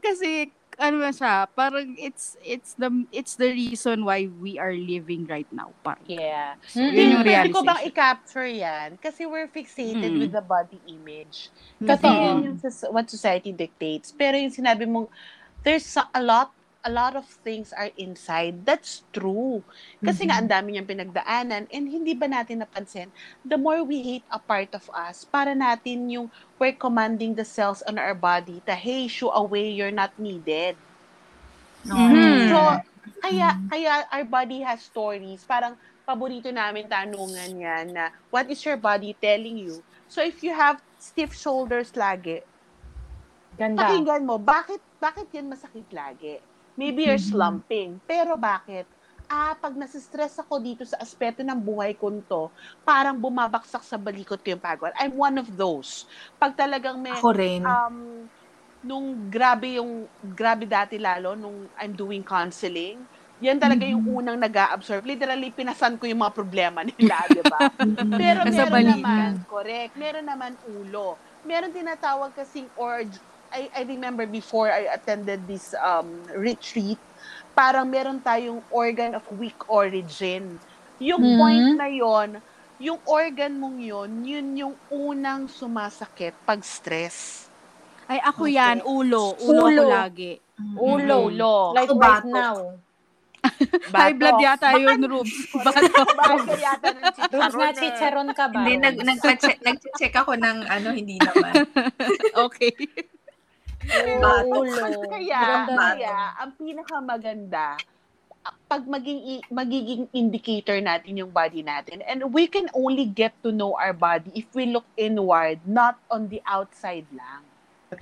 kasi, ano na siya, parang it's, it's the, it's the reason why we are living right now. Parang. Yeah. Mm-mm. Yun yung Pwede ko bang realization. i-capture yan? Kasi we're fixated Mm. with the body image. Kasi Totoo. yun yung what society dictates. Pero yung sinabi mong, there's a- lot a lot of things are inside. That's true. Kasi nga, ang dami niyang pinagdaanan and hindi ba natin napansin, the more we hate a part of us, para natin yung we're commanding the cells on our body to, hey, shoo away, you're not needed. Mhm. So, kaya, kaya our body has stories. Parang paborito namin tanungan yan na, what is your body telling you? So, if you have stiff shoulders lagi, Ganda. pakinggan mo, bakit, bakit yan masakit lagi? Maybe you're slumping. Pero bakit? Ah, pag nasistress ako dito sa aspeto ng buhay ko to, parang bumabaksak sa balikot ko yung pagod. I'm one of those. Pag talagang may, Ako rin. um, nung grabe yung, grabe dati lalo, nung I'm doing counseling, yan talaga yung unang nag absorb Literally, pinasan ko yung mga problema nila, di ba? Pero Nasa meron naman, correct, meron naman ulo. Meron tinatawag kasing org, I, I remember before I attended this um, retreat, parang meron tayong organ of weak origin. Yung Mhm. point na yon, yung organ mong yon, yun yung unang sumasakit pag stress. Ay, ako Okay. yan, ulo. Ulo, Ulo. ako lagi. Ulo. Ulo. Like Ako right bato. now. High blood Bato. yata yun, Rubes. Bato. Bakit ka yata ng chicharon na eh. chicharon ka ba? Hindi, nag, nag-check ako ng ano, hindi naman. okay. Bato. Ulo. Kaya, kaya, ang pinakamaganda, pag maging, magiging indicator natin yung body natin, and we can only get to know our body if we look inward, not on the outside lang.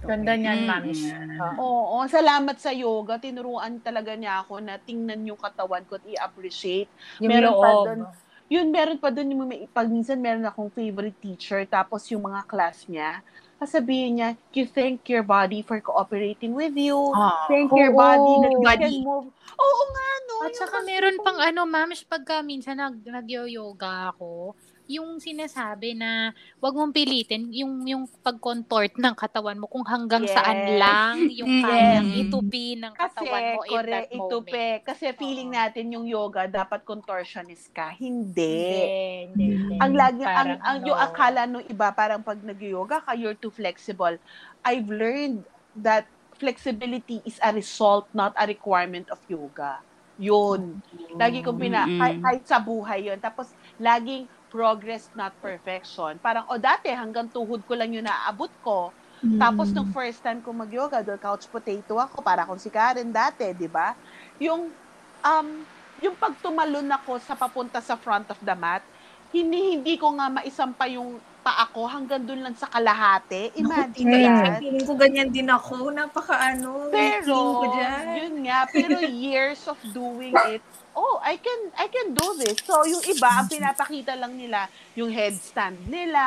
Ganda niyan, Mm. mamish. Oo. Oo, salamat sa yoga. Tinuruan talaga niya ako na tingnan yung katawan ko at i-appreciate. Yung Meron pa dun. Yun, meron pa doon yung may, pag minsan meron akong favorite teacher, tapos yung mga class niya, sasabihin niya, you thank your body for cooperating with you. Ah. Thank your Oo. body that you Body. can move. Oo nga, no? At saka meron pang ano, mamish, pagka minsan nag, nag-yoga ako, yung sinasabi na wag mong pilitin yung yung pag-contort ng katawan mo kung hanggang Yes. saan lang yung Mm, kayang yes. itupi ng Kasi, katawan mo in that moment. itupe. Kasi feeling natin yung yoga, dapat contortionist ka. Hindi. Hindi, hindi, hindi. Ang lagi, ang, Parang ang, ano, yung akala nung iba, parang pag nag-yoga ka, you're too flexible. I've learned that flexibility is a result, not a requirement of yoga. Yun. Lagi kong pina, kahit, kahit sa buhay yun. Tapos, laging progress, not perfection. Parang, o dati, hanggang tuhod ko lang yung naaabot ko. Tapos nung first time ko mag-yoga, doon couch potato ako, para akong si Karen dati, di ba? Yung, um, yung pagtumalon ako sa papunta sa front of the mat, hindi, hindi ko nga maisampa yung paa ko hanggang doon lang sa kalahati. Imagine Tingnan that. Feeling ko ganyan din ako. Napaka ano. Pero, feeling ko dyan. yun nga, pero years of doing it, oh, I can I can do this. So, yung iba, ang pinapakita lang nila, yung headstand nila,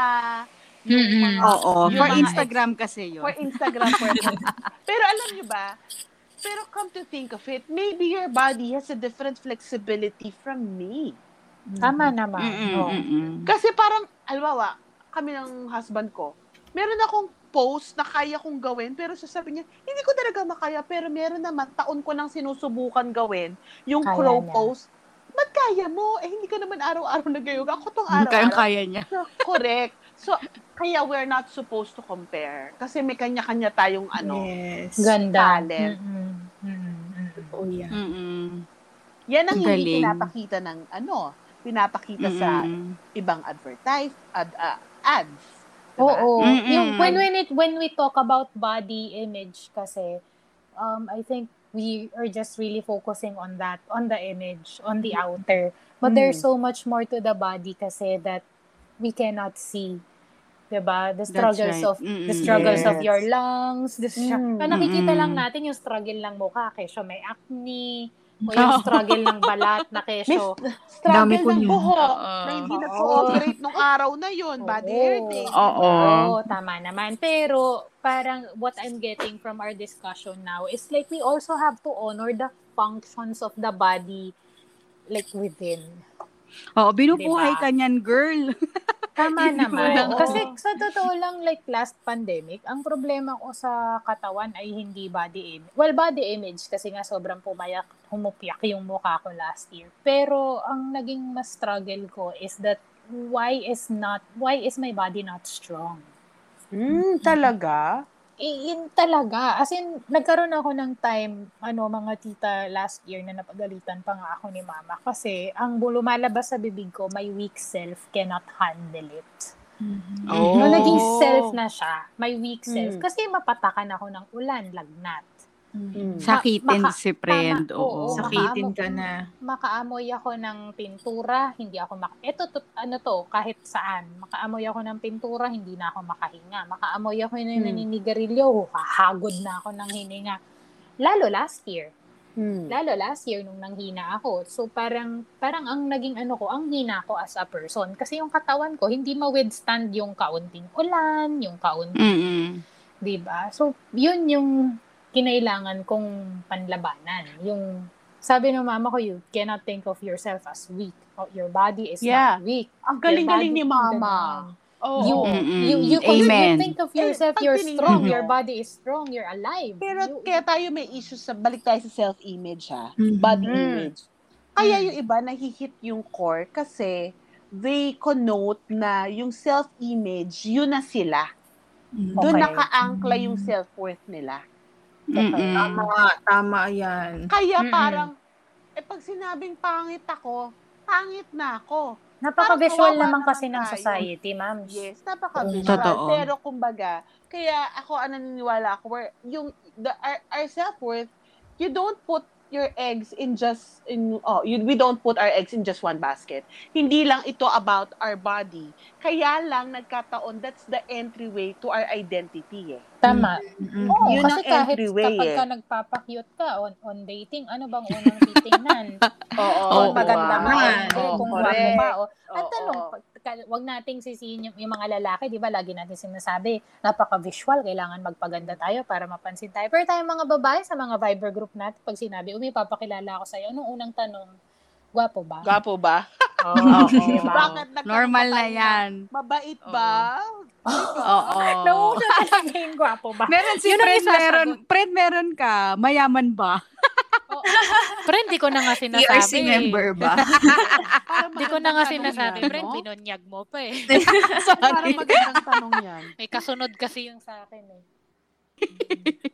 yung Mm-mm. mga, Oo, yung for mga Instagram kasi yun. for Instagram purposes. pero alam nyo ba, pero come to think of it, maybe your body has a different flexibility from me. Tama naman. Mm-mm, Oo. mm-mm. Kasi parang, alwawa, kami ng husband ko, meron akong post na kaya kong gawin, pero sasabi niya, hindi ko talaga makaya, pero meron naman, taon ko nang sinusubukan gawin, yung Kaya crow niya. pose. Ba't kaya mo? Eh, hindi ka naman araw-araw nag-yoga. Ako tong araw-araw. Kayang-kaya niya. Correct. So, kaya we're not supposed to compare. Kasi may kanya-kanya tayong ano. Yes. Ganda. Talent. Mm-mm. Mm-mm. Oh, yeah. Mm-mm. Yan ang hindi Galing. pinapakita ng ano, pinapakita sa Mm-mm. ibang advertise, ad, ah, ads. Diba? Oo. Mm-mm. Yung when when it when we talk about body image kasi um I think we are just really focusing on that, on the image, on the outer. But there's so much more to the body kasi that we cannot see. 'Di ba? The struggles right. of Mm-mm. the struggles of Yes. your lungs, the str- Mm. Nakikita lang natin yung struggle ng mukha kesyo may acne, o yung struggle ng balat na kesyo Struggle Dami ko ng niyan. buhok Oo. na hindi Oo. nag-cooperate nung araw na yun. Oo. hair day. Oo. Oo, tama naman. Pero parang what I'm getting from our discussion now is like we also have to honor the functions of the body like within. Oo, binubuhay Diba? ka niyan, girl. Tama naman. Kasi sa totoo lang, like last pandemic, ang problema ko sa katawan ay hindi body image. Well, body image kasi nga sobrang pumayak, humupyak yung mukha ko last year. Pero ang naging mas struggle ko is that why is not, why is my body not strong? Hmm, talaga? Eh, yun talaga. As in, nagkaroon ako ng time, ano, mga tita last year na napagalitan pa nga ako ni mama. Kasi, ang lumalabas sa bibig ko, my weak self cannot handle it. Oh. No, naging self na siya. My weak self. Mm. Kasi mapatakan ako ng ulan, lagnat. Hmm. Sakitin Maka- si friend. tama, Oo. oo. Sakitin ka na. Makaamoy ako ng pintura, hindi ako mak... Ito, to, ano to, kahit saan. Makaamoy ako ng pintura, hindi na ako makahinga. Makaamoy ako ng Hmm. naninigarilyo, hahagod na ako ng hininga. Lalo last year. Hmm. Lalo last year nung nanghina ako. So parang parang ang naging ano ko, ang hina ko as a person kasi yung katawan ko hindi ma-withstand yung kaunting ulan, yung kaunting, Mm-mm. 'di ba? So yun yung kinailangan kong panlabanan. Yung sabi ng mama ko, you cannot think of yourself as weak. Oh, Your body is Yeah. not weak. Ang galing-galing ni mama. Oh, You, you, you, you, Amen. think of yourself, pag you're strong, mo- your body is strong, you're alive. Pero You- kaya tayo may issues sa balik tayo sa self-image ha. Mhm. Body Mm. image. Kaya yung iba nahihit yung core kasi they connote na yung self-image, yun na sila. Doon Okay. naka-ankla yung self-worth nila. Mm-mm. Tama, tama yan. Kaya Mm-mm. parang, eh pag sinabing pangit ako, pangit na ako. Napaka-visual naman kasi ng society, ma'am. Yes, napaka-visual. Totoo. Pero kumbaga, kaya ako ang naniniwala ako, where yung, the, our, our self-worth, you don't put your eggs in just in oh you, we don't put our eggs in just one basket hindi lang ito about our body kaya lang nagkataon that's the entryway to our identity eh Tama. Mm-mm. Oo, Yun kasi ang kahit entryway kapag eh. ka nagpapakyut ka on, on dating, ano bang unang titingnan? oo kung maganda ba o naman. hindi, Oo, kung correct. ba o At tanong, pag- ka- wag nating sisihin yung, yung mga lalaki, di ba, lagi natin sinasabi, napaka-visual, kailangan magpaganda tayo para mapansin tayo. Pero tayong mga babae sa mga Viber group natin, pag sinabi, umi, papakilala ako sa'yo, anong unang tanong? Gwapo ba? Gapo ba? Oo, Oo. diba? Bakit Normal na yan. Mabait ba? Oo. Nauna talaga yung gwapo ba? Meron si Yun isasagot. meron, friend, meron ka, mayaman ba? Oo. Friend, di ko na nga sinasabi. PRC member ba? Di ko na nga sinasabi, no? binunyag mo pa eh. Parang magandang tanong yan. May kasunod kasi yung sa akin eh.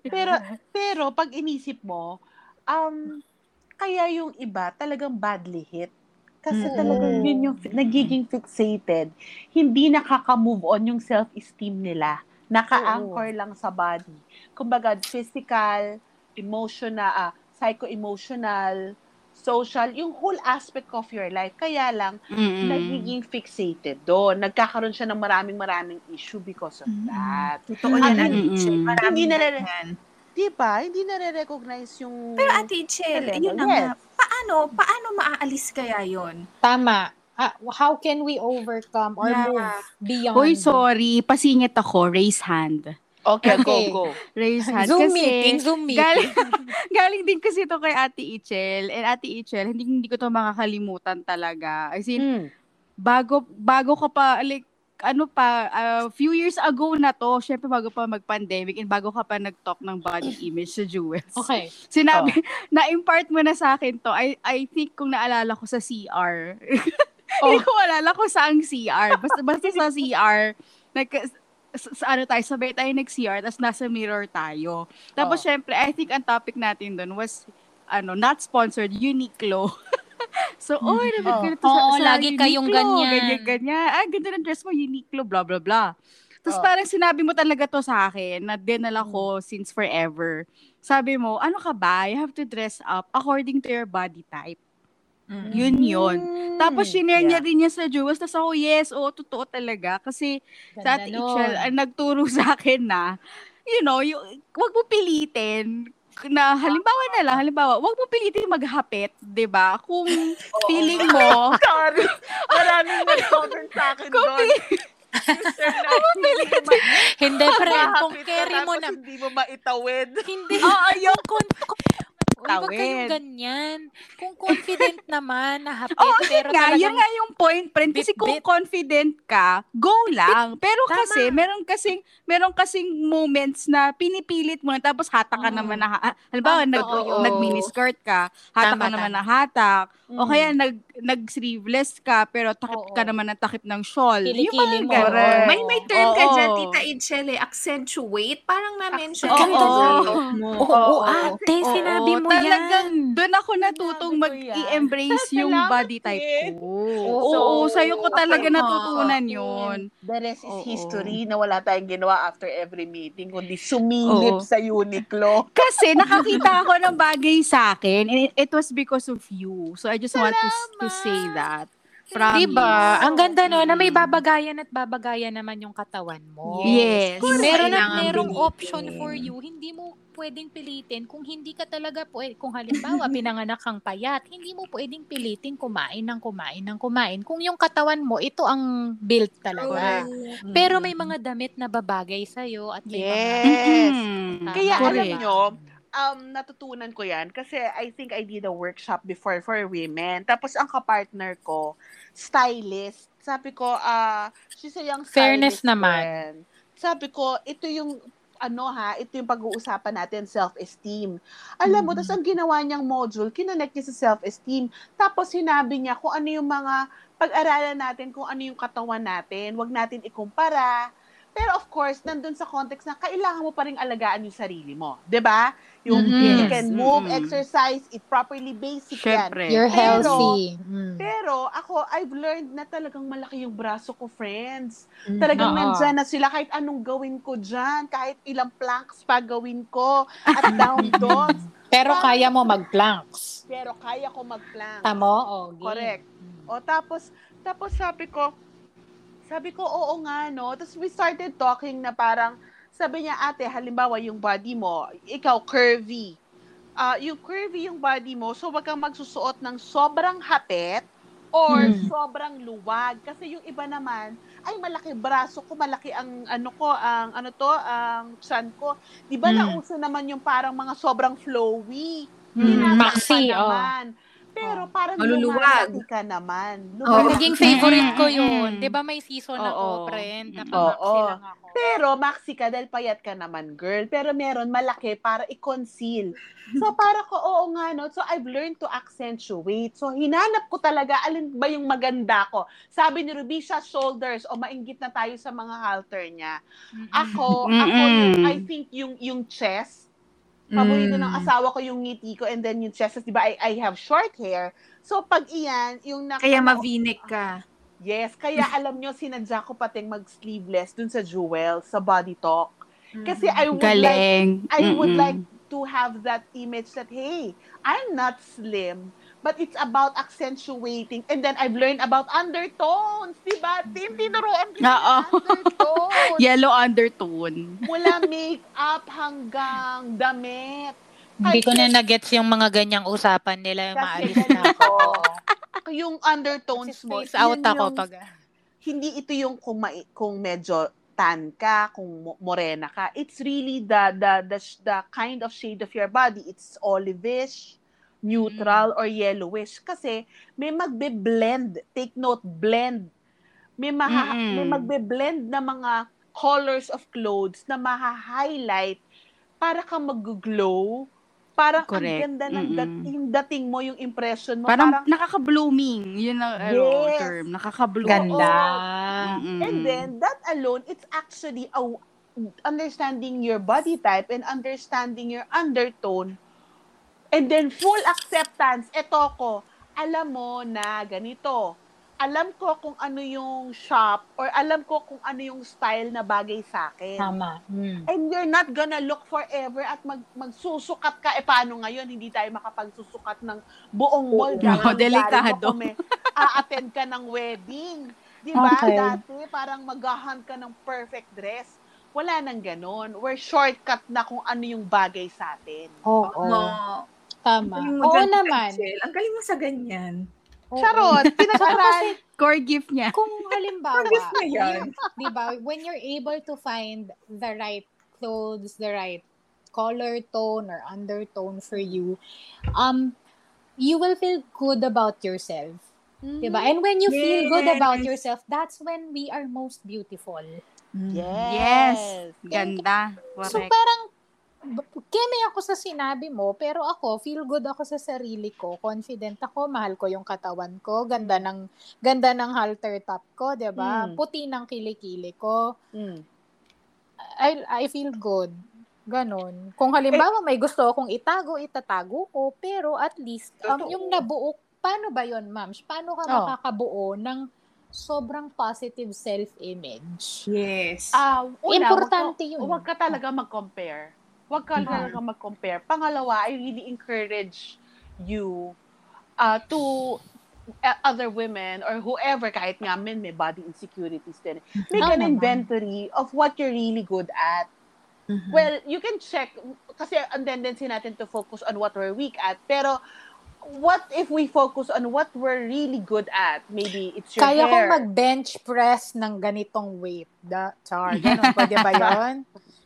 Pero, pero pag inisip mo, um, kaya yung iba talagang badly hit. Kasi Mm. talagang yun yung nagiging fixated. Hindi nakaka-move on yung self-esteem nila Naka-anchor lang sa body. Kumbaga, physical, emotional, ah, psycho-emotional, social, yung whole aspect of your life. Kaya lang, Mm-mm. nagiging fixated doon. Nagkakaroon siya ng maraming maraming issue because of Mm. that. Totoo yan, At Ate hindi- Ichel. Mm-mm. Di ba? Hindi nare-recognize yung... Pero Ate Ichel, Level, yun na yes. nga. Paano, paano maaalis kaya yun? Tama. Ah, how can we overcome or Yeah. move beyond? Hoy, sorry. Pasingit ako. Raise hand. Okay, Okay. go, go. Raise hand. Zoom kasi, meeting, Zoom meeting. Galing, galing din kasi ito kay Ate Ichel. And Ate Ichel, hindi, hindi ko to makakalimutan talaga. As in, Mm. bago, bago ka pa, like, ano pa, a few years ago na to, syempre bago pa mag-pandemic and bago ka pa nag-talk ng body image sa Jewels. Okay. Sinabi, na-impart mo na sa akin to. I, I think kung naalala ko sa CR. Hindi ko maalala kung saang CR. Basta, basta sa CR, nag, sa, sa ano tayo, sabay tayo nag-CR, tapos nasa mirror tayo. Tapos Oh. syempre, I think ang topic natin doon was, ano, not sponsored, Uniqlo. So, oh, nabit Oh. ko na to sa, sa lagi kayong Uniqlo, ganyan. Ganyan, ganyan. Ah, ganda ng dress mo, Uniqlo, blah, blah, blah. Tapos Oh. parang sinabi mo talaga to sa akin, na dinala ko since forever. Sabi mo, ano ka ba? You have to dress up according to your body type. Mm. Yun yun. Mm. Tapos, shinare niya Yeah. din niya sa Jewels. Tapos ako, yes, oo, totoo talaga. Kasi sa Ganda nun. Ichel, ang nagturo sa akin na, you know, yung, wag mo pilitin na halimbawa na lang, halimbawa, wag mo pilitin maghapit, 'di ba? Kung feeling mo, Sorry. Maraming nag-comment sa akin kung doon. feeling, Hindi, friend. Kung carry mo na... hindi mo maitawid. Hindi. Oo, yung Kung, Uy, wag Tawid. kayong ganyan. Kung confident naman na hapit, Oo, pero nga, talagang... yun nga yung point, friend. Kasi kung Bit-bit. confident ka, go lang. Pero Tama. kasi, meron kasing, meron kasing moments na pinipilit mo na tapos hatak ka Oo. naman na, ha- halimbawa, nag, Totoo yun. nag-miniskirt ka, hatak Tama, ka naman na hatak, Mm. o kaya nag, nag-sleeveless ka, pero takip Oo. ka naman ng takip ng shawl. Kilikili mo. Correct. May may term ka Oo. dyan, Tita Ichel, eh, accentuate. Parang na-mention Oo. ka dito sa talk mo. Oo, oo, ate, Oo, sinabi mo talagang yan. doon ako natutong Sinabi ko yan. mag-i-embrace yung Salamat, body type ko. Oo. Oo, sa'yo ko talaga Okay, natutunan oo. yun. The rest is Oo. history na wala tayong ginawa after every meeting, kundi sumilip Oo. sa Uniqlo. Kasi nakakita ako ng bagay sa akin and it, it was because of you. So I just want to to say that. Promise. Diba? Ang ganda no, na may babagayan at babagayan naman yung katawan mo. Yes. Meron at merong pilitin. option for you. Hindi mo pwedeng pilitin kung hindi ka talaga pwede, kung halimbawa pinanganak kang payat, hindi mo pwedeng pilitin kumain ng kumain ng kumain. Kung yung katawan mo, ito ang built talaga. Pero may mga damit na babagay sa'yo at may mga Yes. Mm, Kaya Tama. alam correct. nyo, um, natutunan ko yan kasi I think I did a workshop before for women. Tapos ang kapartner ko, stylist. Sabi ko, ah, she's a young Fairness naman. friend. Sabi ko, ito yung ano ha, ito yung pag-uusapan natin, self-esteem. Alam mo, Mm-hmm. tas ang ginawa niyang module, kinonect niya sa self-esteem. Tapos sinabi niya kung ano yung mga pag-aralan natin, kung ano yung katawan natin, wag natin ikumpara. Pero of course, nandun sa context na kailangan mo pa rin alagaan yung sarili mo. 'Di ba? Yung Mhm. you can move, Mhm. exercise, eat properly, basic yan. Syempre. You're Pero- healthy. Mm. Pero ako, I've learned na talagang malaki yung braso ko, friends. Mm. Talagang Oo. nandyan na sila kahit anong gawin ko dyan, kahit ilang planks pa gawin ko, at down dogs. Pero kaya mo mag-planks. Pero kaya ko mag-plank. Tamo? O, game. Correct. O tapos, tapos sabi ko, sabi ko, oo nga, no? Tapos we started talking na parang, sabi niya, ate, halimbawa yung body mo, ikaw curvy. Ah, yung curvy yung body mo, so wag kang magsusuot ng sobrang hapet or Hmm. sobrang luwag. Kasi yung iba naman, ay malaki braso ko, malaki ang ano ko, ang ano to, ang chan ko. Di ba Hmm. nauso naman yung parang mga sobrang flowy? Tinataas maxi, oh. naman. Pero parang Maluluwag. lumalaki ka naman. Oo. Oh, naging favorite ko Mm. yun. 'Di ba may season Oo. ako, friend? Oo. Napamaxi lang ako. Pero maxi ka dahil payat ka naman, girl. Pero meron malaki para i-conceal. So para ko, oo nga, no? So I've learned to accentuate. So hinanap ko talaga, alin ba yung maganda ko? Sabi ni Rubisha, shoulders. O mainggit na tayo sa mga halter niya. Ako, ako yung. I think yung, yung chest, Paborito ng Mm. asawa ko yung ngiti ko and then yung chest. Di ba, I, I have short hair. So, pag iyan, yung naka... Kaya mavinik ka. Yes, kaya alam nyo, sinadya ko pating mag-sleeveless dun sa Jewel, sa Body Talk. Kasi I would like Galing. I would Mm-mm. like to have that image that hey, I'm not slim, but it's about accentuating. And then I've learned about undertones, di ba? Tim, tinuruan ko undertones. Yellow undertone. Mula makeup hanggang damit. Hindi ko na nagets yung mga ganyang usapan nila. Kasi Maalis na ako. Yung undertones mo, space out ako yung- pag... hindi ito yung kung, mai- kung medyo tan ka, kung mo- morena ka. It's really the, the the sh- the kind of shade of your body. It's olivish, neutral, or yellowish. Kasi may magbe-blend. Take note, blend. May, maha- Mm-mm. may magbe-blend na mga colors of clothes na maha-highlight para ka mag-glow. Parang ang Correct. ganda ng dat- Mm-mm. yung dating mo, yung impression mo. Parang, parang nakaka-blooming. Yun ang ano, Yes. term. Nakaka-bloom. Ganda. Mm-mm. And then that alone, it's actually a understanding your body type and understanding your undertone. And then full acceptance. Eto ko, alam mo na ganito. Alam ko kung ano yung shop or alam ko kung ano yung style na bagay sa akin. Tama. Mm. And you're not gonna look forever at mag, magsusukat ka. E paano ngayon? Hindi tayo makapagsusukat ng buong mall. Oo. Delikado. Mo, kung may a-attend ka ng wedding. Di ba? Okay. Dati, parang maghahan ka ng perfect dress. Wala nang ganon. We're shortcut na kung ano yung bagay sa atin. Oo. No. Tama. Oo naman. Rachel. Ang galing mo sa ganyan. Oo. Charot! Pinag-aral. Core gift niya. kung halimbawa, Pagis na yan. di ba, when you're able to find the right clothes, the right color tone or undertone for you, um, you will feel good about yourself. Di ba? And when you feel good about Yes. yourself, that's when we are most beautiful. Yes. Yes. Ganda. So Correct. parang, b- keme ako sa sinabi mo, pero ako, feel good ako sa sarili ko. Confident ako, mahal ko yung katawan ko, ganda ng, ganda ng halter top ko, di ba? Mm. Puti ng kilikili ko. Mm. I, I feel good. Ganon. Kung halimbawa may gusto akong itago, itatago ko, pero at least, um, yung nabuo, paano ba yon ma'am? Paano ka Oh. makakabuo ng sobrang positive self-image? Yes. Ah, una, Importante wag ka, yun. Huwag ka talaga mag-compare. Huwag ka Mhm. talaga mag-compare. Pangalawa, I really encourage you uh, to uh, other women or whoever, kahit nga men, may body insecurities din. Make an naman. inventory of what you're really good at. Mhm. Well, you can check, kasi ang tendency natin to focus on what we're weak at, pero what if we focus on what we're really good at? Maybe it's your Kaya hair. kong mag-bench press ng ganitong weight. Da, char, ganun. Pwede ba yun?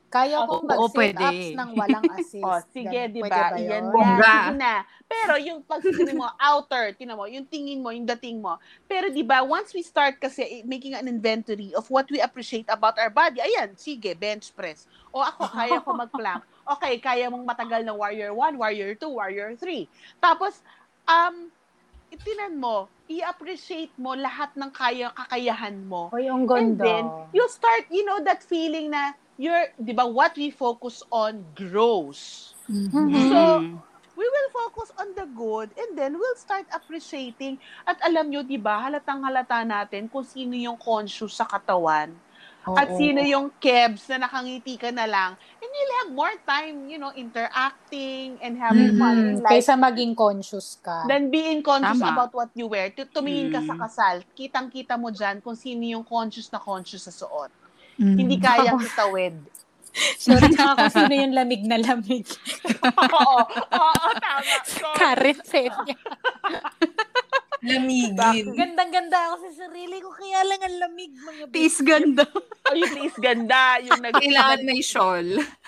Kaya kong Oo, mag-sit-ups pwede. ng walang assist. Oh, sige, di ba? Yan yun? na, sige na. Pero yung pag mo, outer, tinan mo, yung tingin mo, yung dating mo. Pero di ba, once we start kasi eh, making an inventory of what we appreciate about our body, ayan, sige, bench press. O ako, kaya ko mag-plank. Okay, kaya mong matagal na warrior 1, warrior 2, warrior 3. Tapos, um, itinan mo, i-appreciate mo lahat ng kaya kakayahan mo. Oy, ang And ganda. then, you'll start, you know, that feeling na you're, di ba, what we focus on grows. Mhm. So, we will focus on the good and then we'll start appreciating. At alam nyo, di ba, halatang halata natin kung sino yung conscious sa katawan. At Oo. sino yung kebs na nakangiti ka na lang. And you'll have more time, you know, interacting and having fun in life Kaysa maging conscious ka. than being conscious Tama. about what you wear. Tu- Tumingin ka sa Mm. kasal, kitang-kita mo dyan kung sino yung conscious na conscious sa suot. Mhm. Hindi kayang itawid. Sorry na ako sino yung lamig na lamig. oo, oo, tama. Sorry. Karen Senya. Lamigin. Gandang-ganda ako sa sarili ko, kaya lang ang lamig mga Tis ganda. O yung please ganda, yung nag, Kailangan may shawl.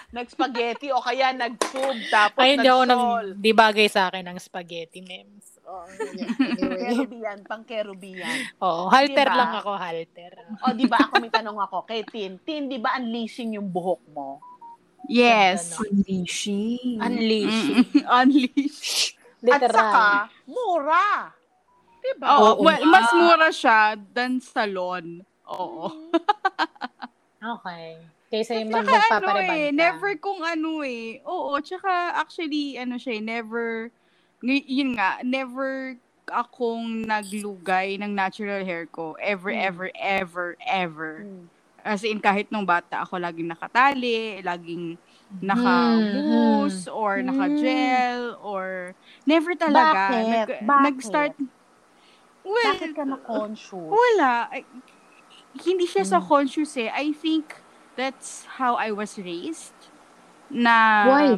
nag-spaghetti o kaya nag-tube tapos Ay, hindi ako nag... Di bagay sa akin ang spaghetti memes. Oh, anyway. Kerubian, pang kerubian. Oo, halter Diba? lang ako, halter. O di ba ako may tanong ako kay Tin. Tin, di ba unleashing yung buhok mo? Yes. Unleashing. Unleash. Mm-mm. Unleash. At Literal. saka, mura. Diba? Oo, Oo well, mas mura siya than salon. Oo. Okay. Kaysa yung Tsaka ano magpapareban eh, ka. never kung ano eh. Oo, tsaka actually, ano siya eh, never, yun nga, never akong naglugay ng natural hair ko. Ever, Mm. ever, ever, ever. Mm. As in, kahit nung bata ako, laging nakatali, laging naka-mousse, or Mm. naka-gel, or never talaga. Bakit? Nag, Bakit? nag-start, well, Bakit ka na-conscious? wala. Ay, hindi siya sa Mm. conscious eh. I think that's how I was raised. Na Why?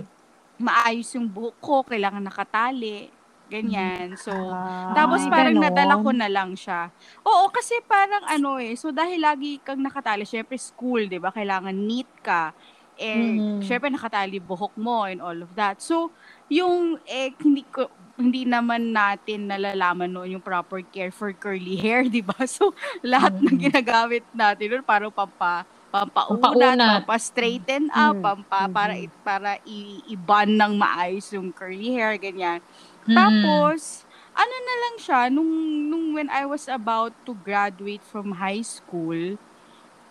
maayos yung buhok ko, kailangan nakatali. Ganyan. So, Ah, tapos parang ganon. nadala ko na lang siya. Oo, kasi parang ano eh. So, dahil lagi kang nakatali, syempre school, di ba? Kailangan neat ka. Eh, Mhm. syempre nakatali buhok mo and all of that. So, yung, eh, hindi ko, hindi naman natin nalalaman noon yung proper care for curly hair, di ba? So, lahat ng Mhm. ginagamit natin noon parang pampa, Pampaunat. pampa-straighten up, Mm. pampa, para, para i- i-ban ng maayos yung curly hair, ganyan. Mhm. Tapos, ano na lang siya, nung, nung when I was about to graduate from high school,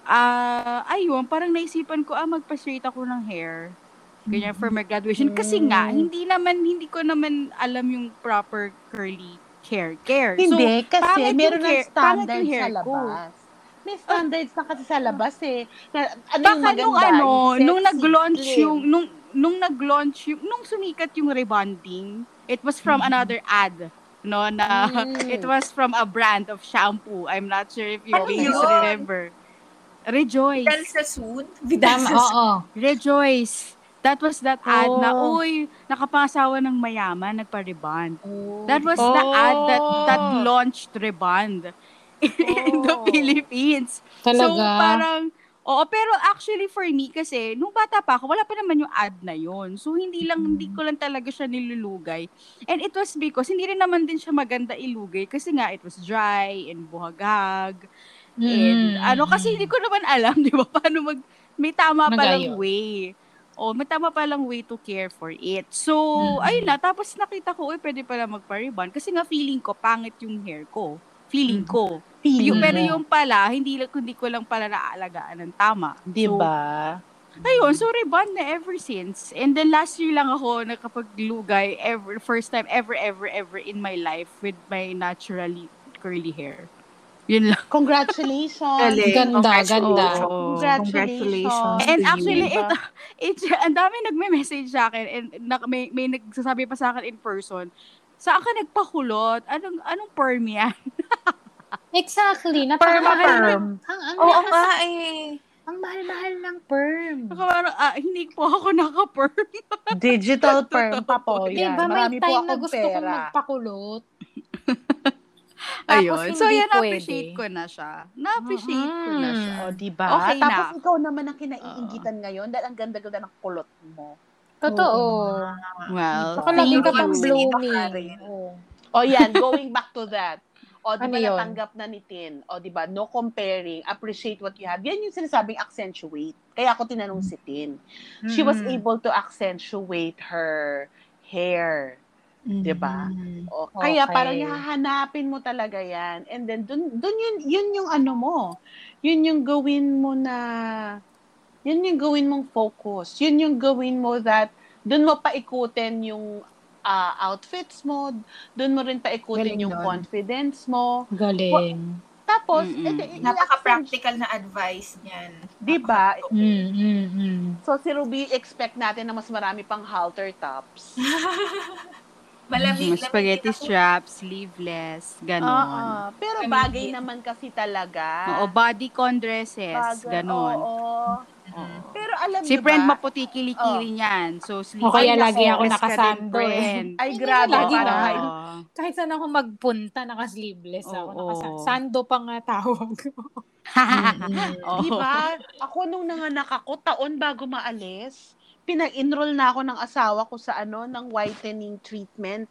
ah ayun, parang naisipan ko, ah, magpa-straight ako ng hair. Ganyan, for my graduation. Kasi nga, Mm. hindi naman, hindi ko naman alam yung proper curly hair care. So, Hindi, kasi pangit meron ng hair- pangit yung hair sa ko. labas. May standards na kasi sa labas eh. Na, ano baka yung maganda, nung ano, yung nung sexy, nag-launch slim. yung, nung, nung nag-launch yung, nung sumikat yung rebonding, it was from Mhm. another ad. No, na Mm. it was from a brand of shampoo. I'm not sure if you Ano yun? remember. Rejoice. Vidal Sassoon? Vidal Tama, oo. Rejoice. That was that ad na, Oh. uy, nakapangasawa ng mayaman, nagpa-rebond. Oh. That was the ad that that Oh. launched Rebond in the Oh. Philippines. So, Talaga. parang, oo, pero actually for me kasi, nung bata pa ako, wala pa naman yung ad na yon So, hindi lang, hindi ko lang talaga siya nilulugay. And it was because, hindi rin naman din siya maganda ilugay kasi nga, it was dry and buhagag. And Mm. ano, kasi hindi ko naman alam, di ba, paano mag, may tama palang Mag-ayos. way. O, may tama palang way to care for it. So, Mm. ayun na, tapos nakita ko, uy, pwede pala magpa-rebond. Kasi nga feeling ko, pangit yung hair ko. Feeling Mm. ko. Feeling Yung, pero yung pala, hindi, hindi ko lang pala naaalagaan ng tama. Di So, ba? ayun, so rebond na ever since. And then last year lang ako nakapaglugay, ever, first time ever, ever, ever in my life with my naturally curly hair. Yun lang. Congratulations. Galing. Ganda, ganda. Oo. Congratulations. And actually, diba? ito, it's, ang dami nagme-message sa akin and na, may, may nagsasabi pa sa akin in person, saan ka nagpakulot? Anong, anong perm yan? Exactly. Perm na Napaka-perm. Ang, ang, Oo ang, nga eh. ang mahal-mahal ng perm. Parang, ah, hindi po ako naka-perm. Digital perm pa po Di yan. ba may Marami po time na gusto kong pera. magpakulot? Ayun. So, hindi yan, pwede. appreciate ko na siya. Na-appreciate ko na siya. O, di ba? Okay na. Tapos ikaw naman ang kinaiingitan ngayon dahil ang ganda-ganda ng kulot mo. Totoo. Well, Saka lagi thank ka you. pang blooming. Karen. Oo. O yan, going back to that. O, di Ano ba yun? natanggap na ni Tin? O, di ba, no comparing, appreciate what you have. Yan yung sinasabing accentuate. Kaya ako tinanong si Tin. She was Mm. able to accentuate her hair. Di ba? Mm. O, kaya Okay. parang hahanapin mo talaga yan. And then, dun, dun yun, yun yung ano mo. Yun yung gawin mo na, yun yung gawin mong focus. Yun yung gawin mo that, dun mo paikutin yung ah, outfits mo, dun mo rin paikutin Galing yung nun. confidence mo. Galing. Tapos, Mm-mm. edi- Napaka-practical na advice niyan. Di ba? Mm, mm, mm. So, si Ruby, expect natin na mas marami pang halter tops. Malamig. Mm, spaghetti straps, sleeveless, Oo. ganon. Pero Kami bagay din. naman kasi talaga. Oo, bodycon dresses, Bagay, ganon. oo. Oo. Pero alam Si niyo friend maputi kilikili niyan. So, O kaya sleeveless lagi ako nakasando eh. Ay, grabe. lagi na. Oo. Kahit saan ako magpunta, naka-sleeveless ako. Oo. Nakasa- Sando pa nga tawag ko. Oo. Di ba? Ako nung nanganak ako, taon bago maalis, pinag-enroll na ako ng asawa ko sa ano, ng whitening treatment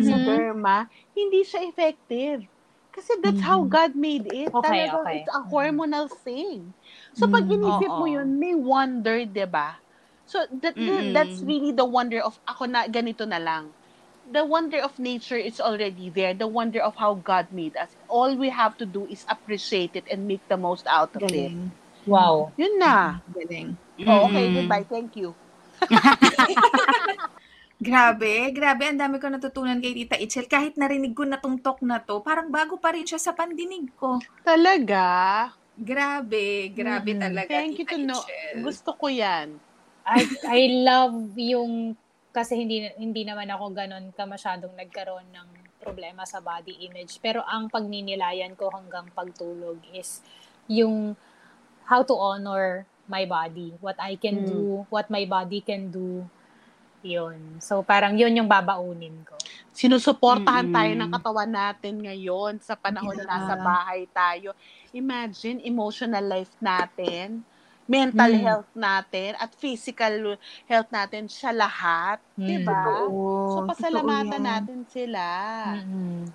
sa Mhm. derma. Hindi siya effective. Kasi that's how Mhm. God made it. Okay, Talagang okay. it's a hormonal thing. So pag Mhm. inisip mo yun, may wonder, ba? So that, Mm-mm. that's really the wonder of ako na ganito na lang. The wonder of nature is already there. The wonder of how God made us. All we have to do is appreciate it and make the most out of it. Galing. Wow. Yun na. Galing. Oh, okay, goodbye. Thank you. Grabe, grabe ang dami ko natutunan kay Tita Itchel. Kahit narinig ko na tong talk na 'to, parang bago pa rin siya sa pandinig ko. Talaga? Grabe, grabe Mhm. talaga, Thank you Tita to know. Gusto ko yan. I, I love yung kasi hindi hindi naman ako ganun ka masyadong nagkaroon ng problema sa body image. Pero ang pagninilayan ko hanggang pagtulog is yung how to honor my body, what I can Mm. do, what my body can do. Yun. So parang yun yung babaunin ko. Sinusuportahan Mm-mm. tayo ng katawan natin ngayon sa panahon na nasa Yeah. bahay tayo. Imagine, emotional life natin, mental Mm. health natin, at physical health natin, siya lahat. Mm. Diba? Oo, So, pasalamatan natin sila. Mm-mm.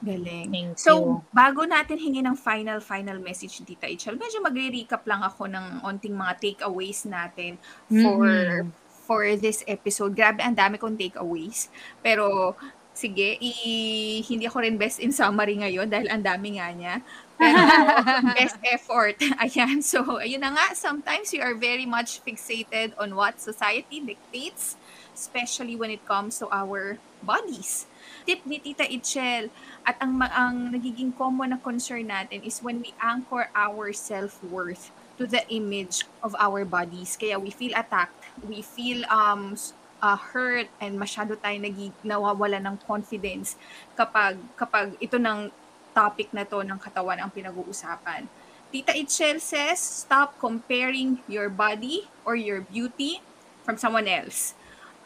Galing. Thank So, you. bago natin hingin ng final, final message, Tita Itchel, medyo magre-recap lang ako ng onting mga takeaways natin for Mhm. for this episode. Grabe, ang dami kong takeaways. Pero, sige, i- hindi ako rin best in summary ngayon dahil ang dami nga niya. Pero, best effort. Ayan. So, ayun na nga. Sometimes we are very much fixated on what society dictates, especially when it comes to our bodies. Tip ni Tita Itchel, at ang, ang nagiging common na concern natin is when we anchor our self-worth to the image of our bodies. Kaya we feel attacked, we feel um uh, hurt and masyado tayo nagi, nawawala ng confidence kapag kapag ito ng topic na to ng katawan ang pinag-uusapan. Tita Itchel says, stop comparing your body or your beauty from someone else.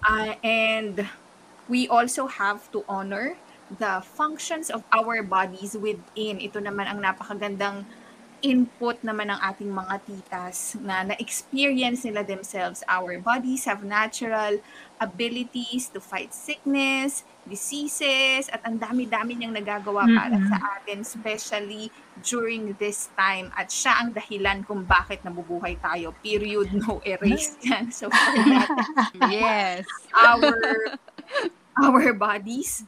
Uh, and we also have to honor the functions of our bodies within. Ito naman ang napakagandang input naman ng ating mga titas na na-experience nila themselves. Our bodies have natural abilities to fight sickness, diseases, at ang dami-dami niyang nagagawa para Mhm. sa atin, especially during this time. At siya ang dahilan kung bakit nabubuhay tayo. Period, no erase yan. So, for that, Yes. our our bodies.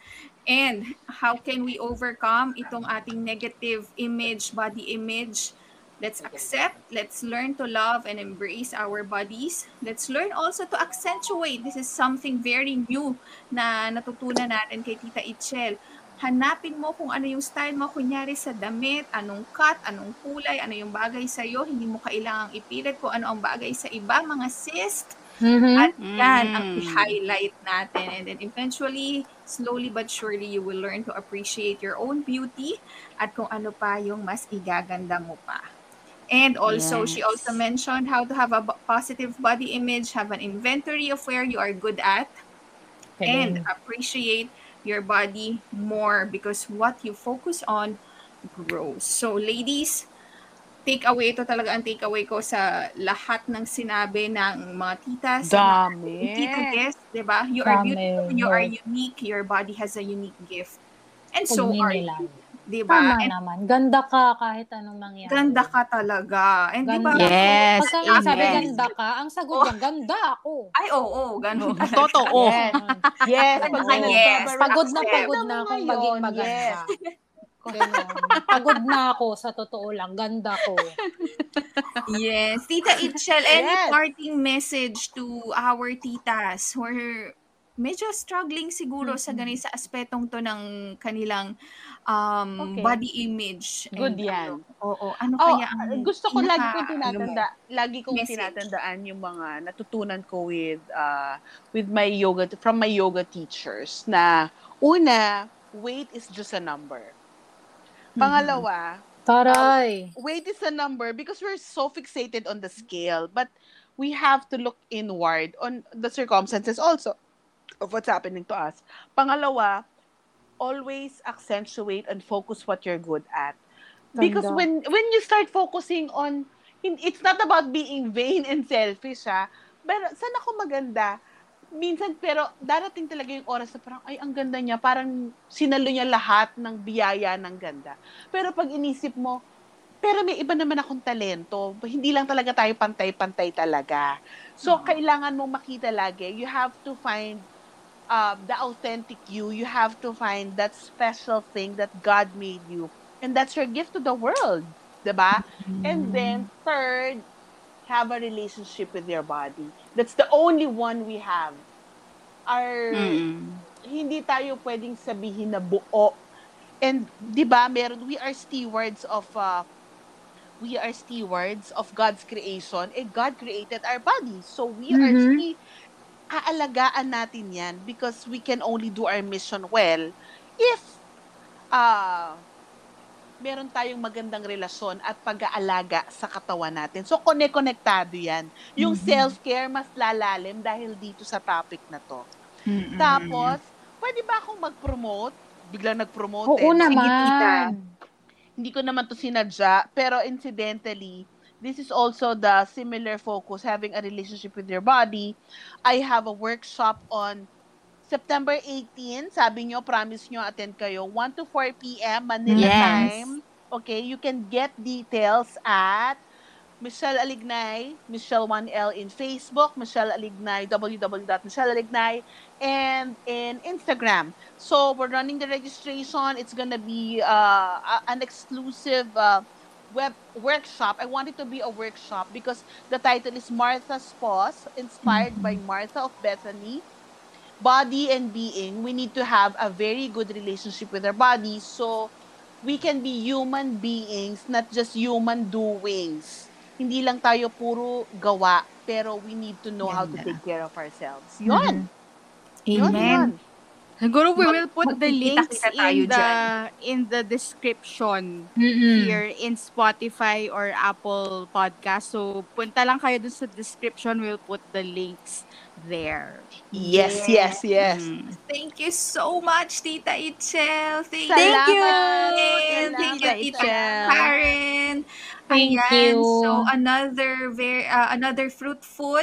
And how can we overcome itong ating negative image body image? Let's accept let's learn to love and embrace our bodies. Let's learn also to accentuate. This is something very new na natutunan natin kay Tita Itchel. Hanapin mo kung ano yung style mo. Kunyari sa damit anong cut anong kulay ano yung bagay sa iyo hindi mo kailangang ipilit kung ano ang bagay sa iba. Mga sis Mhm. at yan ang Mm. i-highlight natin. And then eventually, slowly but surely, you will learn to appreciate your own beauty at kung ano pa yung mas igaganda mo pa. And also, she Yes. also mentioned how to have a positive body image, have an inventory of where you are good at, and Galing. appreciate your body more because what you focus on grows. So, ladies, take away ito talaga ang take away ko sa lahat ng sinabi ng mga titas, sa mga Dami. Tita guest, di ba? You are Dami, beautiful, you are yes. unique, your body has a unique gift. And so are you, Pagninilayan. di ba? Tama And naman. Ganda ka kahit anong mangyari. ganda ka talaga. And di ba? Yes. Pagka nga sabi Yes. ganda ka, ang sagot Oh. ganda ako. Ay, oo, oh, ganun. Oh, totoo. Yes. Yes. Pag yes. Pagod na pagod na akong maging maganda. yes. Ganon. Pagod na ako sa totoo lang. Ganda ko. Yes. Tita Itchel, any Yes. parting message to our titas who are medyo struggling siguro sa Mhm. ganun sa aspetong to ng kanilang um, Okay. body image. Good And yan. ano, Oo. Ano Oh, kaya ang gusto ko lagi kong tinatanda, lagi kong message? tinatandaan yung mga natutunan ko with uh, with my yoga from my yoga teachers na una, weight is just a number. Pangalawa, Taray. weight is a number because we're so fixated on the scale, but we have to look inward on the circumstances also of what's happening to us. Pangalawa, always accentuate and focus what you're good at. Because when when you start focusing on it's not about being vain and selfish ha. Pero saan ako maganda? Minsan pero darating talaga yung oras na parang ay ang ganda niya, parang sinalo niya lahat ng biyaya ng ganda. Pero pag inisip mo, pero may iba naman akong talento. Hindi lang talaga tayo pantay-pantay talaga. So, kailangan mong makita lagi. You have to find uh, the authentic you. You have to find that special thing that God made you. And that's your gift to the world. 'di ba? And then, third, have a relationship with your body. That's the only one we have. are Mm-mm. hindi tayo pwedeng sabihin na buo. And 'di ba, meron we are stewards of uh, we are stewards of God's creation. Eh God created our bodies. So we are Mhm. sti- aalagaan natin 'yan because we can only do our mission well if uh, meron tayong magandang relasyon at pag-aalaga sa katawan natin. So, kone-konektado yan. Yung Mhm. self-care mas lalalim dahil dito sa topic na to. Mm-mm. Tapos, pwede ba akong mag-promote? Biglang nag-promote Oo eh. Naman. tita. Hindi ko naman to sinadya, pero incidentally, this is also the similar focus, having a relationship with your body. I have a workshop on September 18. Sabi nyo, promise nyo, attend kayo. 1 to 4 p.m. Manila Yes. time. Okay, you can get details at Michelle Alignay, Michelle 1L in Facebook, Michelle Alignay, www.michellealignay, and in Instagram. So we're running the registration. It's gonna be uh, an exclusive uh, web workshop. I want it to be a workshop because the title is Martha's Pause, inspired by Martha of Bethany. Body and being, we need to have a very good relationship with our body so we can be human beings, not just human doings. Hindi lang tayo puro gawa, pero we need to know how to Ganda. take care of ourselves. Yun. Mm-hmm. Yun, Amen. yun. Siguro we will put the links in the in the description Mm-mm. here in Spotify or Apple Podcast. So punta lang kayo dun sa description. We'll put the links there. Yes, yes, yes. Mm. Thank you so much, Tita Itchel. Thank, Thank you. Karen. Thank you, Tita. Karen. Thank Ayan, you. So another very uh, another fruitful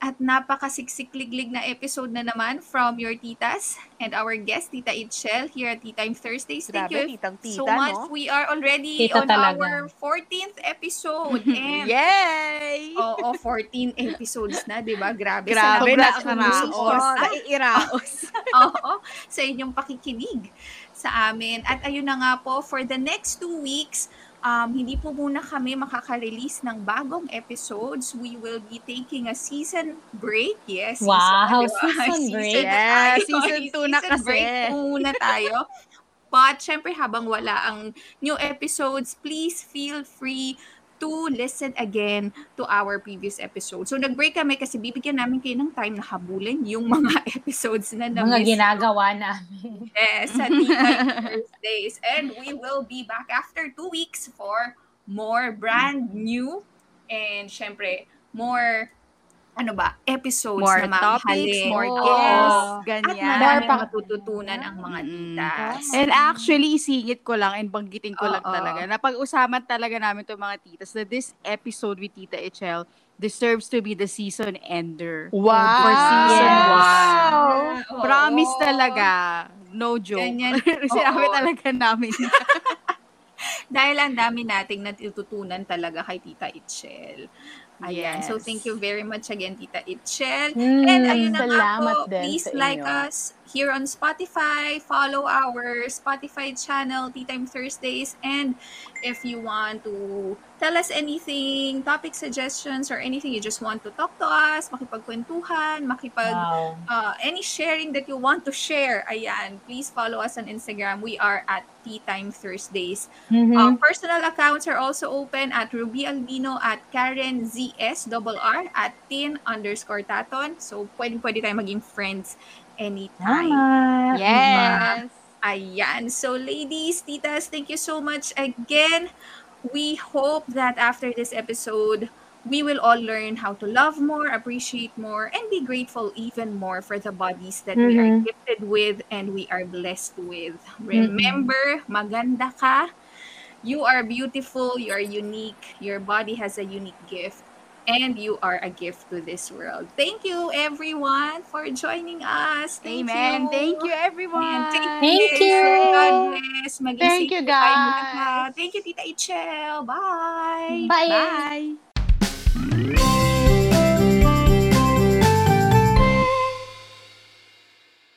at napakasiksik-liglig na episode na naman from your titas and our guest, Tita Itchel, here at Tea Time Thursdays. Thank Grabe, you titang so tita, much. no? We are already Tita on talaga. our 14th episode. And Yay! Oo, 14 episodes na, di ba? Grabe. Grabe na karaos. support. Naiiraos. Oo, sa inyong pakikinig sa amin. At ayun na nga po, for the next two weeks, um, hindi po muna kami makaka-release ng bagong episodes. We will be taking a season break. Yes, Wow, di ba? season break. Yes, tayo. season two na Season break kasi. po muna tayo. But syempre habang wala ang new episodes, please feel free to listen again to our previous episodes. So nag-break kami kasi bibigyan namin kayo ng time na habulin yung mga episodes na Mga na-miss ginagawa namin. Yes, sa Thursdays. And we will be back after two weeks for more brand new and syempre, more ano ba, episodes More na topics, mamahalin. more guests, At ganyan. More pa- matututunan ang mga Mm. titas. And actually, singit ko lang and banggitin ko lang Oo. talaga. Napag-usapan talaga namin itong mga titas na this episode with Tita Echel deserves to be the season ender. Wow! For season Yes. one. Oo. Promise talaga. No joke. Ganyan. Sinabi talaga namin. Dahil ang dami nating natututunan talaga kay Tita Itchel. Ayan. So, Yes. thank you very much again, Tita Itchel. Mm, And ayun na nga po, please like inyo. us here on Spotify, follow our Spotify channel, Tea Time Thursdays, and if you want to tell us anything, topic suggestions, or anything you just want to talk to us, makipagkwentuhan, makipag, Wow. uh, any sharing that you want to share, ayan, please follow us on Instagram. We are at Tea Time Thursdays. Mhm. Um, personal accounts are also open at Ruby Albino, at Karen ZSRR, at Tin underscore Taton. So, pwede pwede tayo maging friends anytime. Tama. yes. Ayan. So, ladies, titas, thank you so much again. We hope that after this episode, we will all learn how to love more, appreciate more, and be grateful even more for the bodies that we are Mhm. gifted with and we are blessed with. Remember, maganda ka. You are beautiful, you are unique, your body has a unique gift, and you are a gift to this world. Thank you, everyone, for joining us. Thank Amen. you. Thank you, everyone. And take Thank care. you. God bless. Maging Thank you, guys. Thank you, Tita Ichel. Bye. Bye. Bye.